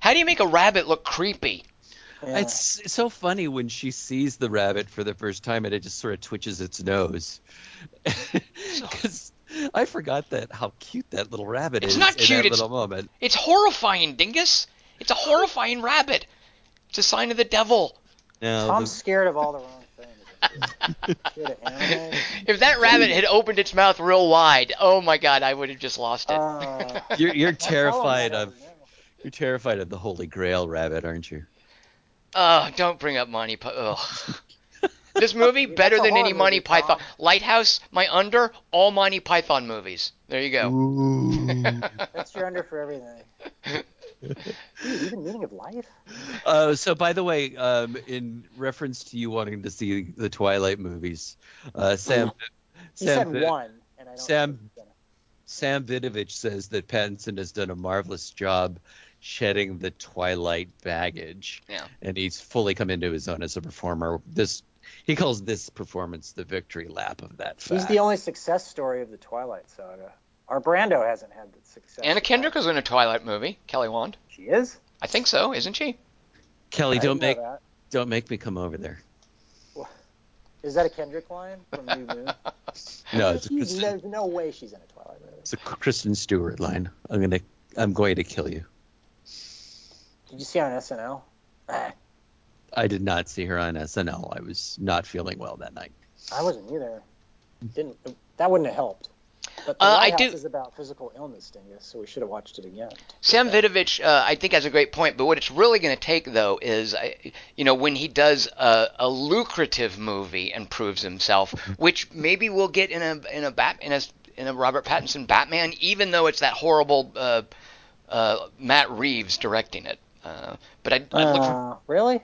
Speaker 2: how do you make a rabbit look creepy?
Speaker 4: Yeah.
Speaker 3: It's it's so funny when she sees the rabbit for the first time and it just sort of twitches its nose. <laughs> Because <laughs> I forgot that how cute that little rabbit
Speaker 2: It's
Speaker 3: is It's
Speaker 2: not
Speaker 3: in
Speaker 2: cute,
Speaker 3: that
Speaker 2: it's-
Speaker 3: little moment.
Speaker 2: It's horrifying, Dingus. It's a horrifying rabbit. It's a sign of the devil.
Speaker 3: Now,
Speaker 4: Tom's
Speaker 3: the-
Speaker 4: scared of all the wrong things. Scared of anime.
Speaker 2: If that rabbit had opened its mouth real wide, oh my God, I would have just lost it.
Speaker 4: Uh,
Speaker 3: you're you're
Speaker 4: I'll tell him
Speaker 3: terrified of you're terrified of the Holy Grail rabbit, aren't you?
Speaker 2: Oh, don't bring up Monty Python. This movie better than any Monty
Speaker 4: movie,
Speaker 2: Python.
Speaker 4: Tom.
Speaker 2: Lighthouse, my under, all Monty Python movies. There you go. <laughs>
Speaker 4: That's your under for everything. <laughs> Dude, even meaning of life?
Speaker 3: Uh, so, by the way, um, in reference to you wanting to see the Twilight movies, uh, Sam
Speaker 4: He
Speaker 3: Sam,
Speaker 4: said
Speaker 3: Vi-
Speaker 4: one, and I don't.
Speaker 3: Sam-
Speaker 4: think he's gonna-
Speaker 3: Sam Vidovich says that Pattinson has done a marvelous job shedding the Twilight baggage,
Speaker 2: Yeah.
Speaker 3: and he's fully come into his own as a performer. This he calls this performance the victory lap of that fact.
Speaker 4: He's the only success story of the Twilight saga. Our Brando hasn't had the success.
Speaker 2: Anna Kendrick
Speaker 4: that.
Speaker 2: was in a Twilight movie. Kelly Wand.
Speaker 4: She is.
Speaker 2: I think so, isn't she?
Speaker 3: Kelly,
Speaker 4: I
Speaker 3: don't make
Speaker 4: that.
Speaker 3: don't make me come over there.
Speaker 4: Is that a Kendrick line from New Moon? <laughs>
Speaker 3: No, it's a,
Speaker 4: there's no way she's in a Twilight movie.
Speaker 3: it's a Kristen Stewart line. I'm gonna I'm going to kill you.
Speaker 4: Did you see her on SNL? Ah,
Speaker 3: I did not see her on SNL. I was not feeling well that night.
Speaker 4: I wasn't either. Didn't that wouldn't have helped. But the
Speaker 2: Uh, I
Speaker 4: Lighthouse
Speaker 2: do-
Speaker 4: is about physical illness, Dingus, so we should have watched it again.
Speaker 2: Sam Vidovich, uh, I think, has a great point. But what it's really going to take, though, is you know when he does a, a lucrative movie and proves himself, which maybe we'll get in a in a bat in a in a Robert Pattinson Batman, even though it's that horrible uh, uh, Matt Reeves directing it. Uh, but I, I look for
Speaker 4: Uh, really?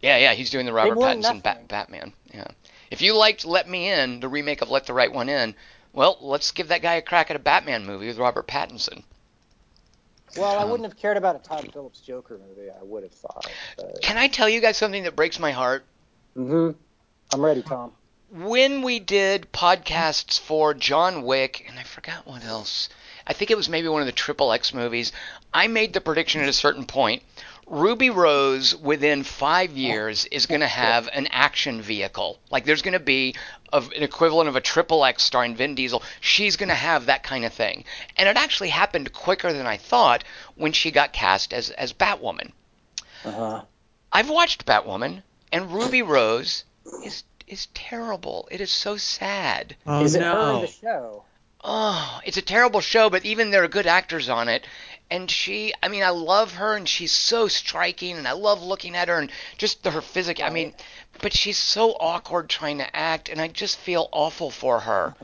Speaker 2: Yeah, yeah, he's doing the Robert Pattinson. Bat- Batman. Yeah. If you liked Let Me In, the remake of Let the Right One In, well, let's give that guy a crack at a Batman movie with Robert Pattinson.
Speaker 4: Well, I
Speaker 2: Um,
Speaker 4: wouldn't have cared about a Todd Phillips Joker movie. I would have thought. But...
Speaker 2: Can I tell you guys something that breaks my heart?
Speaker 4: Mm-hmm. I'm ready, Tom.
Speaker 2: when we did podcasts for John Wick, and I forgot what else. I think it was maybe one of the Triple X movies. I made the prediction at a certain point. Ruby Rose, within five years, is going to have an action vehicle. Like there's going to be of an equivalent of a Triple X starring Vin Diesel. She's going to have that kind of thing, and it actually happened quicker than I thought when she got cast as as Batwoman.
Speaker 4: Uh-huh.
Speaker 2: I've watched Batwoman, and Ruby Rose is is terrible. It is so sad.
Speaker 3: Oh
Speaker 4: is it her in the show?
Speaker 2: Oh, it's a terrible show, but even there are good actors on it. And she, I mean, I love her, and she's so striking, and I love looking at her, and just her physique. I mean, but she's so awkward trying to act, and I just feel awful for her.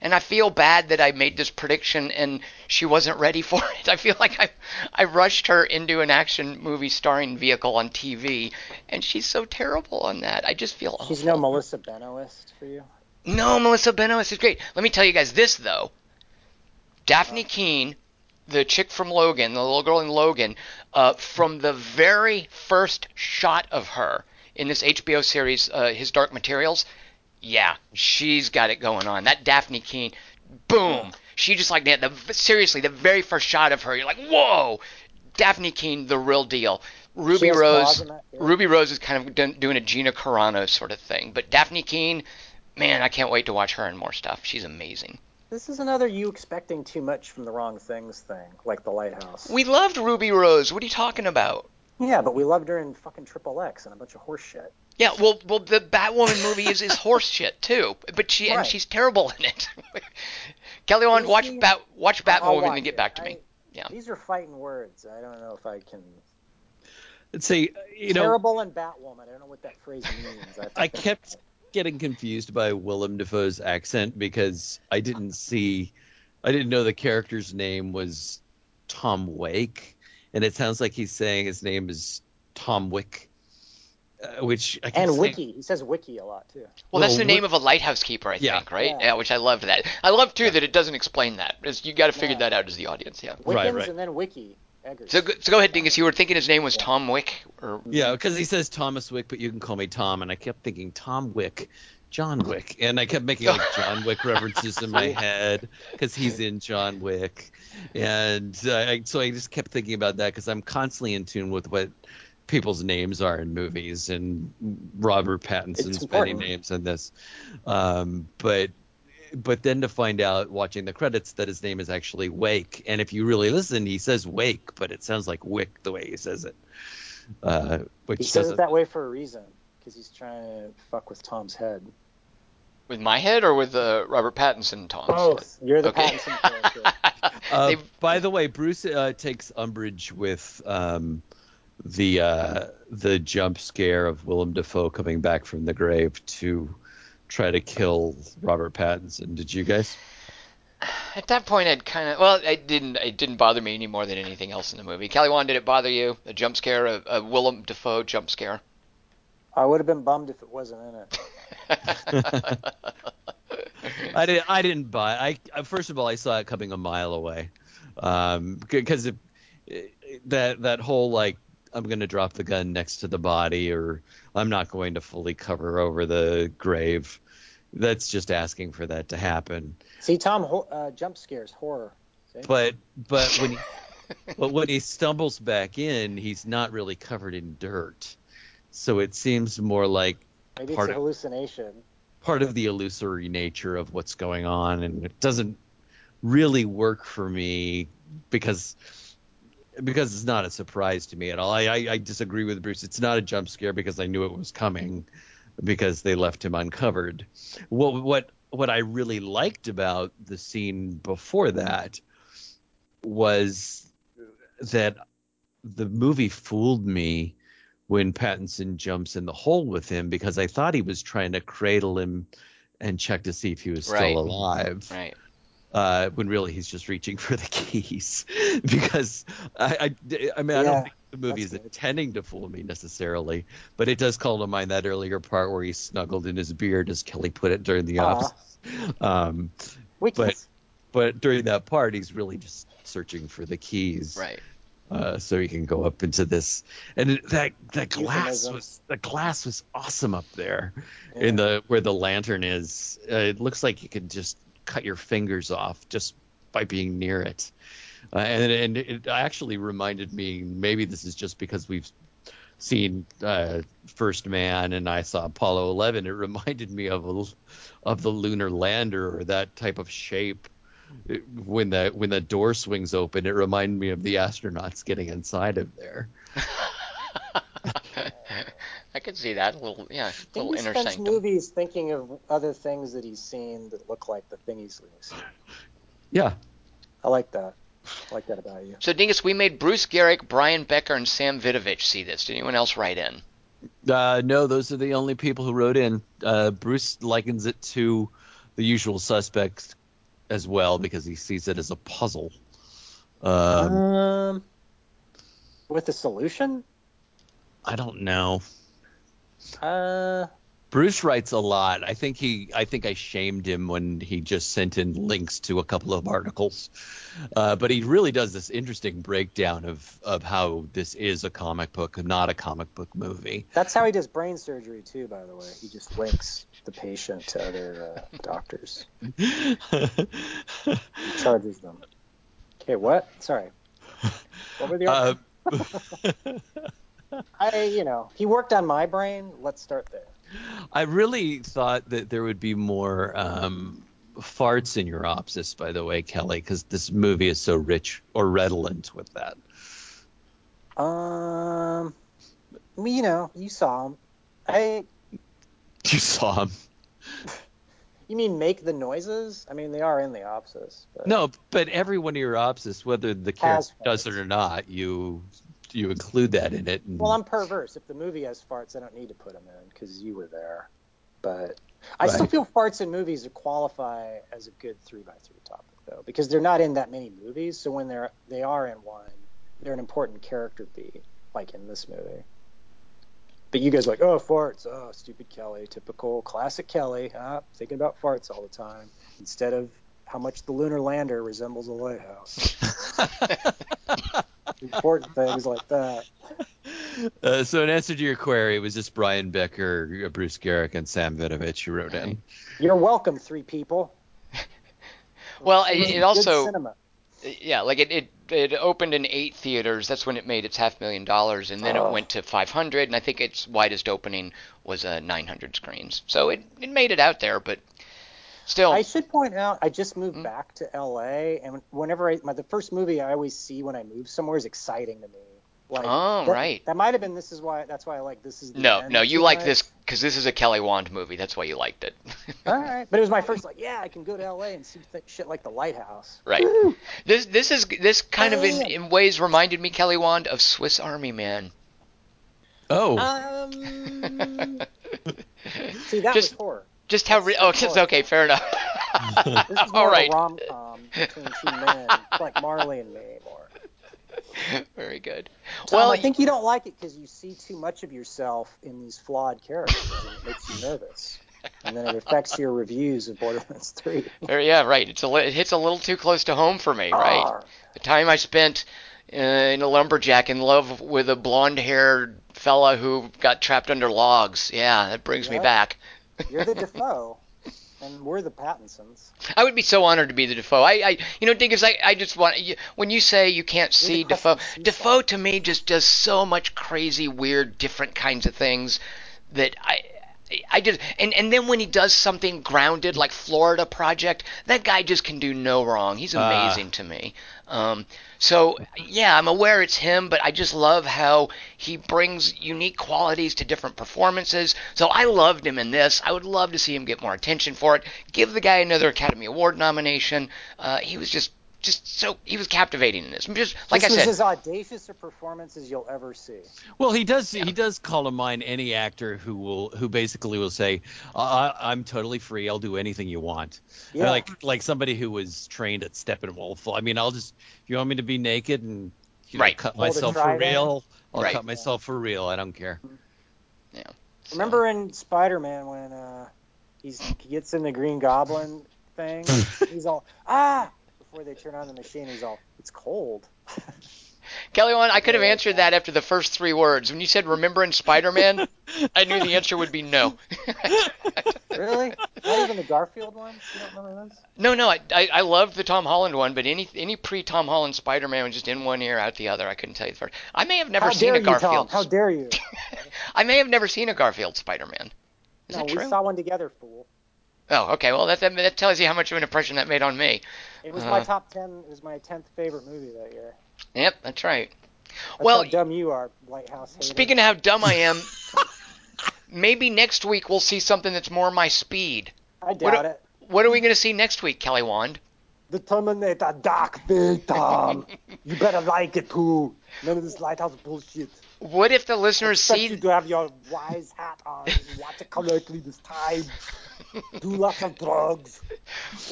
Speaker 2: And I feel bad that I made this prediction and she wasn't ready <laughs> for it. I feel like I, I rushed her into an action movie starring vehicle on TV, and she's so terrible on that. I just feel
Speaker 4: She's
Speaker 2: awful.
Speaker 4: no Melissa Benoist for you.
Speaker 2: No, Melissa Benoist is great. Let me tell you guys this though. Dafne Keen, the chick from Logan, the little girl in Logan, uh, from the very first shot of her in this HBO series, uh, His Dark Materials, yeah, she's got it going on. That Dafne Keen, boom. She just like that. The seriously, the very first shot of her, you're like, whoa. Dafne Keen, the real deal. Ruby Rose. Ruby Rose is kind of doing a Gina Carano sort of thing, but Dafne Keen, man, I can't wait to watch her in more stuff. She's amazing.
Speaker 4: This is another you expecting too much from the wrong things thing, like the Lighthouse.
Speaker 2: We loved Ruby Rose. What are you talking about?
Speaker 4: yeah, but we loved her in fucking Triple X and a bunch of horse shit.
Speaker 2: Yeah, well, well, the Batwoman movie is, is horse <laughs> shit too, but she and she's terrible in it. <laughs> Kelly, on
Speaker 4: You
Speaker 2: watch
Speaker 4: see-
Speaker 2: Bat, watch
Speaker 4: I'll
Speaker 2: Batwoman
Speaker 4: watch
Speaker 2: and get
Speaker 4: it.
Speaker 2: back to
Speaker 4: I-
Speaker 2: me. Yeah.
Speaker 4: These are fighting words. I don't know if I can.
Speaker 3: Let's see. You know,
Speaker 4: Terrible and Batwoman. I don't know what that phrase means. I,
Speaker 3: I kept
Speaker 4: about it.
Speaker 3: Getting confused by Willem Dafoe's accent because I didn't see, I didn't know the character's name was Tom Wake, and it sounds like he's saying his name is Tom Wick, uh, which I kept
Speaker 4: And
Speaker 3: saying-
Speaker 4: Wiki. He says Wiki a lot too.
Speaker 2: Well, that's
Speaker 3: Well,
Speaker 2: the name of a lighthouse keeper, I
Speaker 3: Yeah.
Speaker 2: think, right?
Speaker 4: Yeah.
Speaker 2: Yeah. which I loved that. I love too that it doesn't explain that. It's, you got to figure
Speaker 4: Yeah.
Speaker 2: that out as the audience. Yeah.
Speaker 4: Wiccans
Speaker 3: Right, right.
Speaker 4: and then Wiki. Eggers.
Speaker 2: So, go- so go ahead, Dingus. You were thinking his name was Tom Wick, or
Speaker 3: Yeah, because he says Thomas Wick, but you can call me Tom, and I kept thinking Tom Wick, John Wick, and I kept making like John Wick <laughs> references in my head because he's in John Wick, and uh, I, so I just kept thinking about that because I'm constantly in tune with what people's names are in movies, and Robert Pattinson's many names in this, um, but. But then to find out watching the credits that his name is actually Wake, and if you really listen, he says Wake, but it sounds like Wick the way he says it. Uh, which
Speaker 4: He says it that way for a reason, because he's trying to fuck with Tom's head.
Speaker 2: with my head, or with uh, Robert Pattinson Tom's
Speaker 4: Both. You're the
Speaker 2: Okay.
Speaker 4: Pattinson character. <laughs>
Speaker 3: Uh, by the way, Bruce uh, takes umbrage with um, the uh, the jump scare of Willem Dafoe coming back from the grave to try to kill Robert Pattinson. Did you guys?
Speaker 2: At that point, I'd kind of well, it didn't it didn't bother me any more than anything else in the movie. Kelly Wand, did it bother you? A jump scare, a, a Willem Dafoe jump scare?
Speaker 4: I would have been bummed if it wasn't in it. <laughs>
Speaker 3: I didn't. I didn't buy. I first of all, I saw it coming a mile away, um, because it, that that whole like I'm going to drop the gun next to the body, or I'm not going to fully cover over the grave. That's just asking for that to happen.
Speaker 4: See, Tom, uh, jump scares, horror. See?
Speaker 3: But but when he, <laughs> but when he stumbles back in, he's not really covered in dirt, so it seems more like
Speaker 4: maybe it's a
Speaker 3: of,
Speaker 4: hallucination.
Speaker 3: Part of the illusory nature of what's going on, and it doesn't really work for me because because it's not a surprise to me at all. I, I, I, disagree with Bruce. It's not a jump scare because I knew it was coming because they left him uncovered. What what what I really liked about the scene before that was that the movie fooled me when Pattinson jumps in the hole with him because I thought he was trying to cradle him and check to see if he was still
Speaker 2: right.
Speaker 3: alive.
Speaker 2: Right
Speaker 3: uh, when really he's just reaching <laughs> for the keys because I, I, I mean, I don't think the movie is
Speaker 4: good.
Speaker 3: intending to fool me necessarily, but it does call to mind that earlier part where he snuggled in his beard, as Kelly put it during the office. <laughs> Um, but but during that part, he's really just searching for the keys,
Speaker 2: right
Speaker 3: uh, so he can go up into this. And it- that that glass was the glass was awesome up there in the where the lantern is. Uh, it looks like you could just cut your fingers off just by being near it. Uh, and and it actually reminded me. Maybe this is just because we've seen uh, First Man and I saw Apollo 11. It <laughs> reminded me of a, of the lunar lander or that type of shape. It- when the when the door swings open, it reminded me of the astronauts getting inside of there. <laughs>
Speaker 2: I could see that a little, yeah, a
Speaker 4: I think
Speaker 2: little
Speaker 4: he
Speaker 2: inner
Speaker 4: spends
Speaker 2: sanctum.
Speaker 4: movies thinking of other things that he's seen that look like the thing he's seen.
Speaker 3: Yeah,
Speaker 4: I like that. I like that about you.
Speaker 2: So Dingus, we made Bruce Garrick, Brian Becker, and Sam Vidovich see this. Did anyone else write in?
Speaker 3: Uh, no, those are the only people who wrote in. Uh, Bruce likens it to the usual suspects as well because he sees it as a puzzle. Um,
Speaker 4: Um, with a solution?
Speaker 3: I don't know.
Speaker 4: Uh,
Speaker 3: Bruce writes a lot. I think he, I think I shamed him when he just sent in links to a couple of articles. Uh, but he really does this interesting breakdown of of how this is a comic book, not a comic book movie.
Speaker 4: that's how he does brain surgery too. By the way, he just links the patient to other uh, doctors. <laughs> He charges them. Okay, what? Sorry. What were the?
Speaker 3: Uh, <laughs>
Speaker 4: I, you know, he worked on my brain. Let's start there.
Speaker 3: I really thought that there would be more um, farts in your opsis, by the way, Kelly, because this movie is so rich or redolent with that.
Speaker 4: Um, you know, you saw him. I,
Speaker 3: You saw him.
Speaker 4: you mean make the noises? I mean, they are in the opsis. But
Speaker 3: No, but every one of your opsis, whether the character does it or not, you you include that in it. And,
Speaker 4: Well, I'm perverse. If the movie has farts, I don't need to put them in because you were there. But I still feel farts in movies qualify as a good three by three topic though, because they're not in that many movies. So when they're they are in one, they're an important character beat, like in this movie. But you guys are like, oh, farts, oh, stupid Kelly, typical classic Kelly, ah, thinking about farts all the time instead of how much the lunar lander resembles a lighthouse. <laughs> <laughs> important things like that. <laughs>
Speaker 3: uh, so in answer to your query, it was just Brian Becker, Bruce Garrick, and Sam Vidovich who wrote in.
Speaker 4: You're welcome, three people. <laughs>
Speaker 2: Well, it, it also,
Speaker 4: cinema.
Speaker 2: yeah, like it, it it opened in eight theaters. That's when it made its half million dollars, and then
Speaker 4: Oh.
Speaker 2: it went to 500. And I think its widest opening was uh, 900 screens. So it it made it out there, but still,
Speaker 4: I should point out, I just moved
Speaker 2: Hmm?
Speaker 4: back to LA, and whenever I, my the first movie I always see when I move somewhere is exciting to me. Like,
Speaker 2: Oh,
Speaker 4: that,
Speaker 2: right.
Speaker 4: That might have been. This is why. That's why I like this. Is the
Speaker 2: no,
Speaker 4: end
Speaker 2: no, you
Speaker 4: too
Speaker 2: like this because this is a Kelly Wand movie. That's why you liked it. <laughs>
Speaker 4: All right, but it was my first. Like, yeah, I can go to LA and see th- shit like the Lighthouse.
Speaker 2: Right. This this is this kind of in, in ways reminded me Kelly Wand of Swiss Army Man.
Speaker 3: Oh,
Speaker 4: Um, <laughs> see, that
Speaker 2: Just-
Speaker 4: was horror.
Speaker 2: Just how? Re- oh, it's okay. Fair enough. <laughs>
Speaker 4: This is more
Speaker 2: right.
Speaker 4: rom com between two men, like Marley and me. More.
Speaker 2: Very good.
Speaker 4: Tom,
Speaker 2: well,
Speaker 4: I think you don't like it because you see too much of yourself in these flawed characters, and it makes you nervous, and then it affects your reviews of Borderlands Three.
Speaker 2: Very- yeah, right. It's a li- it hits a little too close to home for me, right?
Speaker 4: Arr.
Speaker 2: The time I spent uh, in a lumberjack in love with a blonde-haired fella who got trapped under logs. Yeah, that brings me back.
Speaker 4: You're the Dafoe, and we're the Pattinsons.
Speaker 2: I would be so honored to be the Dafoe. I, I you know, Dingus, I, I just want you, when you say you can't see
Speaker 4: Dafoe,
Speaker 2: Dafoe to me just does so much crazy, weird, different kinds of things that I. I just and and then when he does something grounded like Florida Project, that guy just can do no wrong. He's
Speaker 3: Ah.
Speaker 2: amazing to me. Um, so yeah, I'm aware it's him, but I just love how he brings unique qualities to different performances. So I loved him in this. I would love to see him get more attention for it. Give the guy another Academy Award nomination. Uh, he was just just so he was captivating in this. Just like
Speaker 4: this
Speaker 2: I
Speaker 4: was
Speaker 2: said,
Speaker 4: as audacious a performance as you'll ever see.
Speaker 3: well, he does. He does call to mind any actor who will, who basically will say, uh, "I'm totally free. I'll do anything you want."
Speaker 4: Yeah.
Speaker 3: Like, like somebody who was trained at Steppenwolf. I mean, I'll just if you want me to be naked and you know,
Speaker 2: Right.
Speaker 3: cut
Speaker 4: Hold
Speaker 3: myself for
Speaker 4: trident.
Speaker 3: real, I'll
Speaker 2: Right.
Speaker 3: cut myself for real. I don't care.
Speaker 2: so-
Speaker 4: Remember in Spider-Man when uh, he's he gets in the Green Goblin thing? <laughs> he's all ah before they turn on the machine. He's all it's cold. <laughs>
Speaker 2: Kelly Wand, I could have answered that after the first three words. When you said remembering Spider-Man," <laughs> I knew the answer would be no. <laughs>
Speaker 4: Really? Not even the Garfield ones? You don't remember those?
Speaker 2: No, no, I, I I loved the Tom Holland one, but any any pre Tom Holland Spider Man was just in one ear out the other. I couldn't tell you the first. I may have never
Speaker 4: How
Speaker 2: seen
Speaker 4: dare
Speaker 2: a
Speaker 4: you, Tom?
Speaker 2: Garfield.
Speaker 4: How dare you?
Speaker 2: I may have never seen a Garfield Spider Man. Is
Speaker 4: no,
Speaker 2: that
Speaker 4: we saw one together, fool.
Speaker 2: Oh, okay. Well, that, that that tells you how much of an impression that made on me.
Speaker 4: It was my
Speaker 2: Uh.
Speaker 4: top ten. It was my tenth favorite movie that year.
Speaker 2: Yep, that's right.
Speaker 4: That's
Speaker 2: Well,
Speaker 4: how dumb you are, Lighthouse. Hater.
Speaker 2: Speaking of how dumb I am, <laughs> maybe next week we'll see something that's more my speed.
Speaker 4: I
Speaker 2: what
Speaker 4: doubt
Speaker 2: do-
Speaker 4: it.
Speaker 2: What are we going to see next week, Kelly Wand?
Speaker 4: The Terminator Dark Tom. <laughs> you better like it too. None of this Lighthouse bullshit.
Speaker 2: What if the listeners see
Speaker 4: you to have your wise hat on and watch it correctly this time. Do lots of drugs.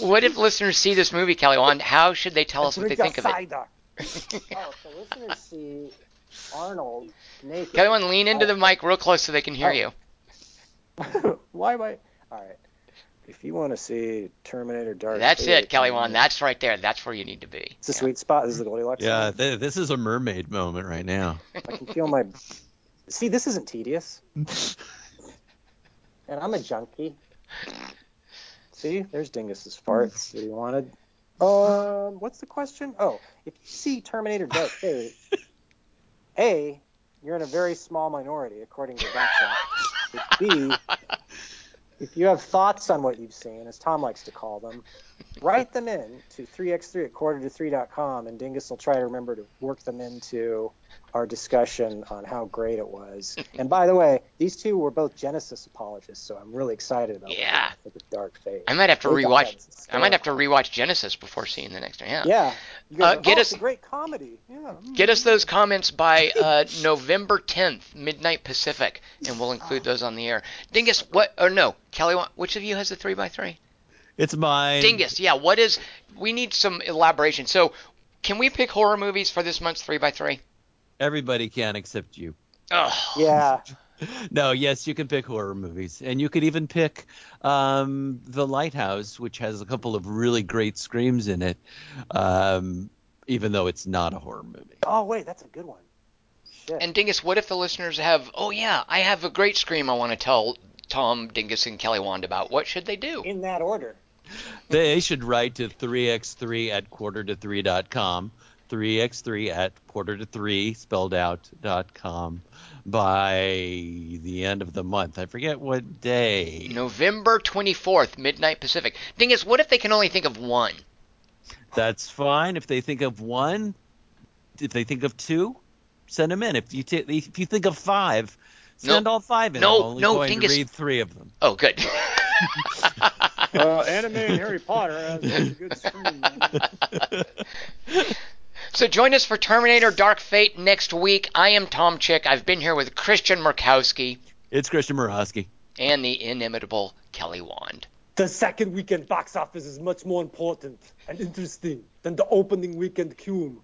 Speaker 2: What if listeners see this movie, Kelly Wand? How should they tell us what they think of it?
Speaker 4: cider. <laughs> <laughs> oh, so listeners see Arnold naked.
Speaker 2: Kelly Wand, lean into oh. the mic real close so they can hear
Speaker 4: Oh.
Speaker 2: you. <laughs>
Speaker 4: Why am I? All right. If you want to see Terminator Dark
Speaker 2: That's
Speaker 4: Fate,
Speaker 2: it, Kelly
Speaker 4: then
Speaker 2: Wand. That's right there. That's where you need to be.
Speaker 4: It's a sweet spot. This is the Goldilocks.
Speaker 3: Yeah, th- this is a mermaid moment right now.
Speaker 4: I can feel my. See, this isn't tedious. and I'm a junkie. See, there's Dingus's farts that he wanted. Um, what's the question? Oh, if you see Terminator Dark <laughs> Fate, A, you're in a very small minority, according to that. B, if you have thoughts on what you've seen, as Tom likes to call them, write them in to 3x3 at quarter to 3.com, and Dingus will try to remember to work them into our discussion on how great it was. And by the way, these two were both Genisys apologists, so I'm really excited about
Speaker 2: Yeah.
Speaker 4: the Dark Fate.
Speaker 2: I might have to
Speaker 4: They
Speaker 2: rewatch. I might have to rewatch Genisys before seeing the next one. Yeah.
Speaker 4: Yeah.
Speaker 2: Uh, get
Speaker 4: oh,
Speaker 2: us-
Speaker 4: a great comedy. Yeah.
Speaker 2: Get us those comments by uh, <laughs> November 10th, midnight Pacific, and we'll include those on the air. Dingus, what? Or no, Kelly, which of you has the three by three?
Speaker 3: It's mine.
Speaker 2: Dingus, yeah. What is? We need some elaboration. So, can we pick horror movies for this month's three by three?
Speaker 3: Everybody can except you.
Speaker 2: Oh,
Speaker 4: Yeah. <laughs>
Speaker 3: No, yes, you can pick horror movies, and you could even pick um, The Lighthouse, which has a couple of really great screams in it, um, even though it's not a horror movie.
Speaker 4: Oh wait, that's a good one. Shit.
Speaker 2: and Dingus, what if the listeners have? Oh yeah, I have a great scream I want to tell Tom, Dingus, and Kelly Wand about. What should they do?
Speaker 4: in that order.
Speaker 3: They should write to 3x3 at quarter to 3.com, 3x3 at quarter to 3 spelled out dot com by the end of the month. I forget what day.
Speaker 2: November 24th, midnight Pacific. Dingus, what if they can only think of one?
Speaker 3: That's fine. If they think of one, if they think of two, send them in. If you t- if you think of five, send
Speaker 2: No.
Speaker 3: all five in.
Speaker 2: No,
Speaker 3: I'm only
Speaker 2: no,
Speaker 3: going
Speaker 2: Dingus.
Speaker 3: to read three of them.
Speaker 2: Oh, good. <laughs>
Speaker 4: Uh, anime and Harry Potter has a good screen.
Speaker 2: So join us for Terminator Dark Fate next week. I am Tom Chick. I've been here with Christian Murkowski
Speaker 3: It's Christian Murkowski.
Speaker 2: and the inimitable Kelly Wand.
Speaker 4: The second weekend box office is much more important and interesting than the opening weekend cum.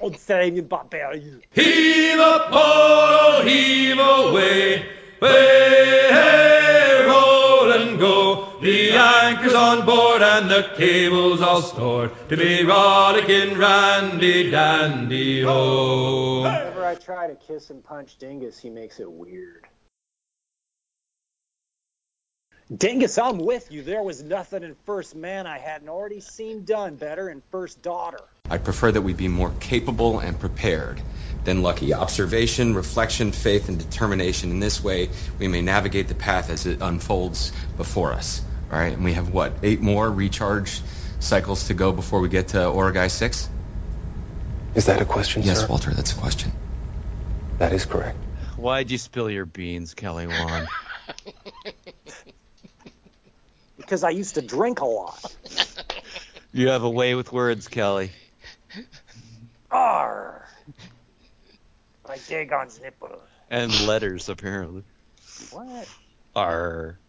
Speaker 4: Old saying Barbarian.
Speaker 1: Heave a pole, oh, heave away, way, hey, roll and go. The anchor's on board and the cable's all stored to be rollicking randy dandy ho.
Speaker 6: Whenever I try to kiss and punch Dingus, he makes it weird.
Speaker 4: Dingus, I'm with you. There was nothing in First Man I hadn't already seen done better in First Daughter.
Speaker 7: I'd prefer that we be more capable and prepared than lucky. Observation, reflection, faith, and determination. In this way, we may navigate the path as it unfolds before us. All right, and we have what, eight more recharge cycles to go before we get to Origae 6?
Speaker 8: Is that a question,
Speaker 7: Yes,
Speaker 8: sir?
Speaker 7: Walter, that's a question.
Speaker 8: That is correct.
Speaker 3: Why'd you spill your beans, Kelly Wand? <laughs>
Speaker 4: Because I used to drink a lot.
Speaker 3: you have a way with words, Kelly.
Speaker 4: Arr! Like Dagon's nipple.
Speaker 3: And letters, apparently.
Speaker 4: What?
Speaker 3: Are.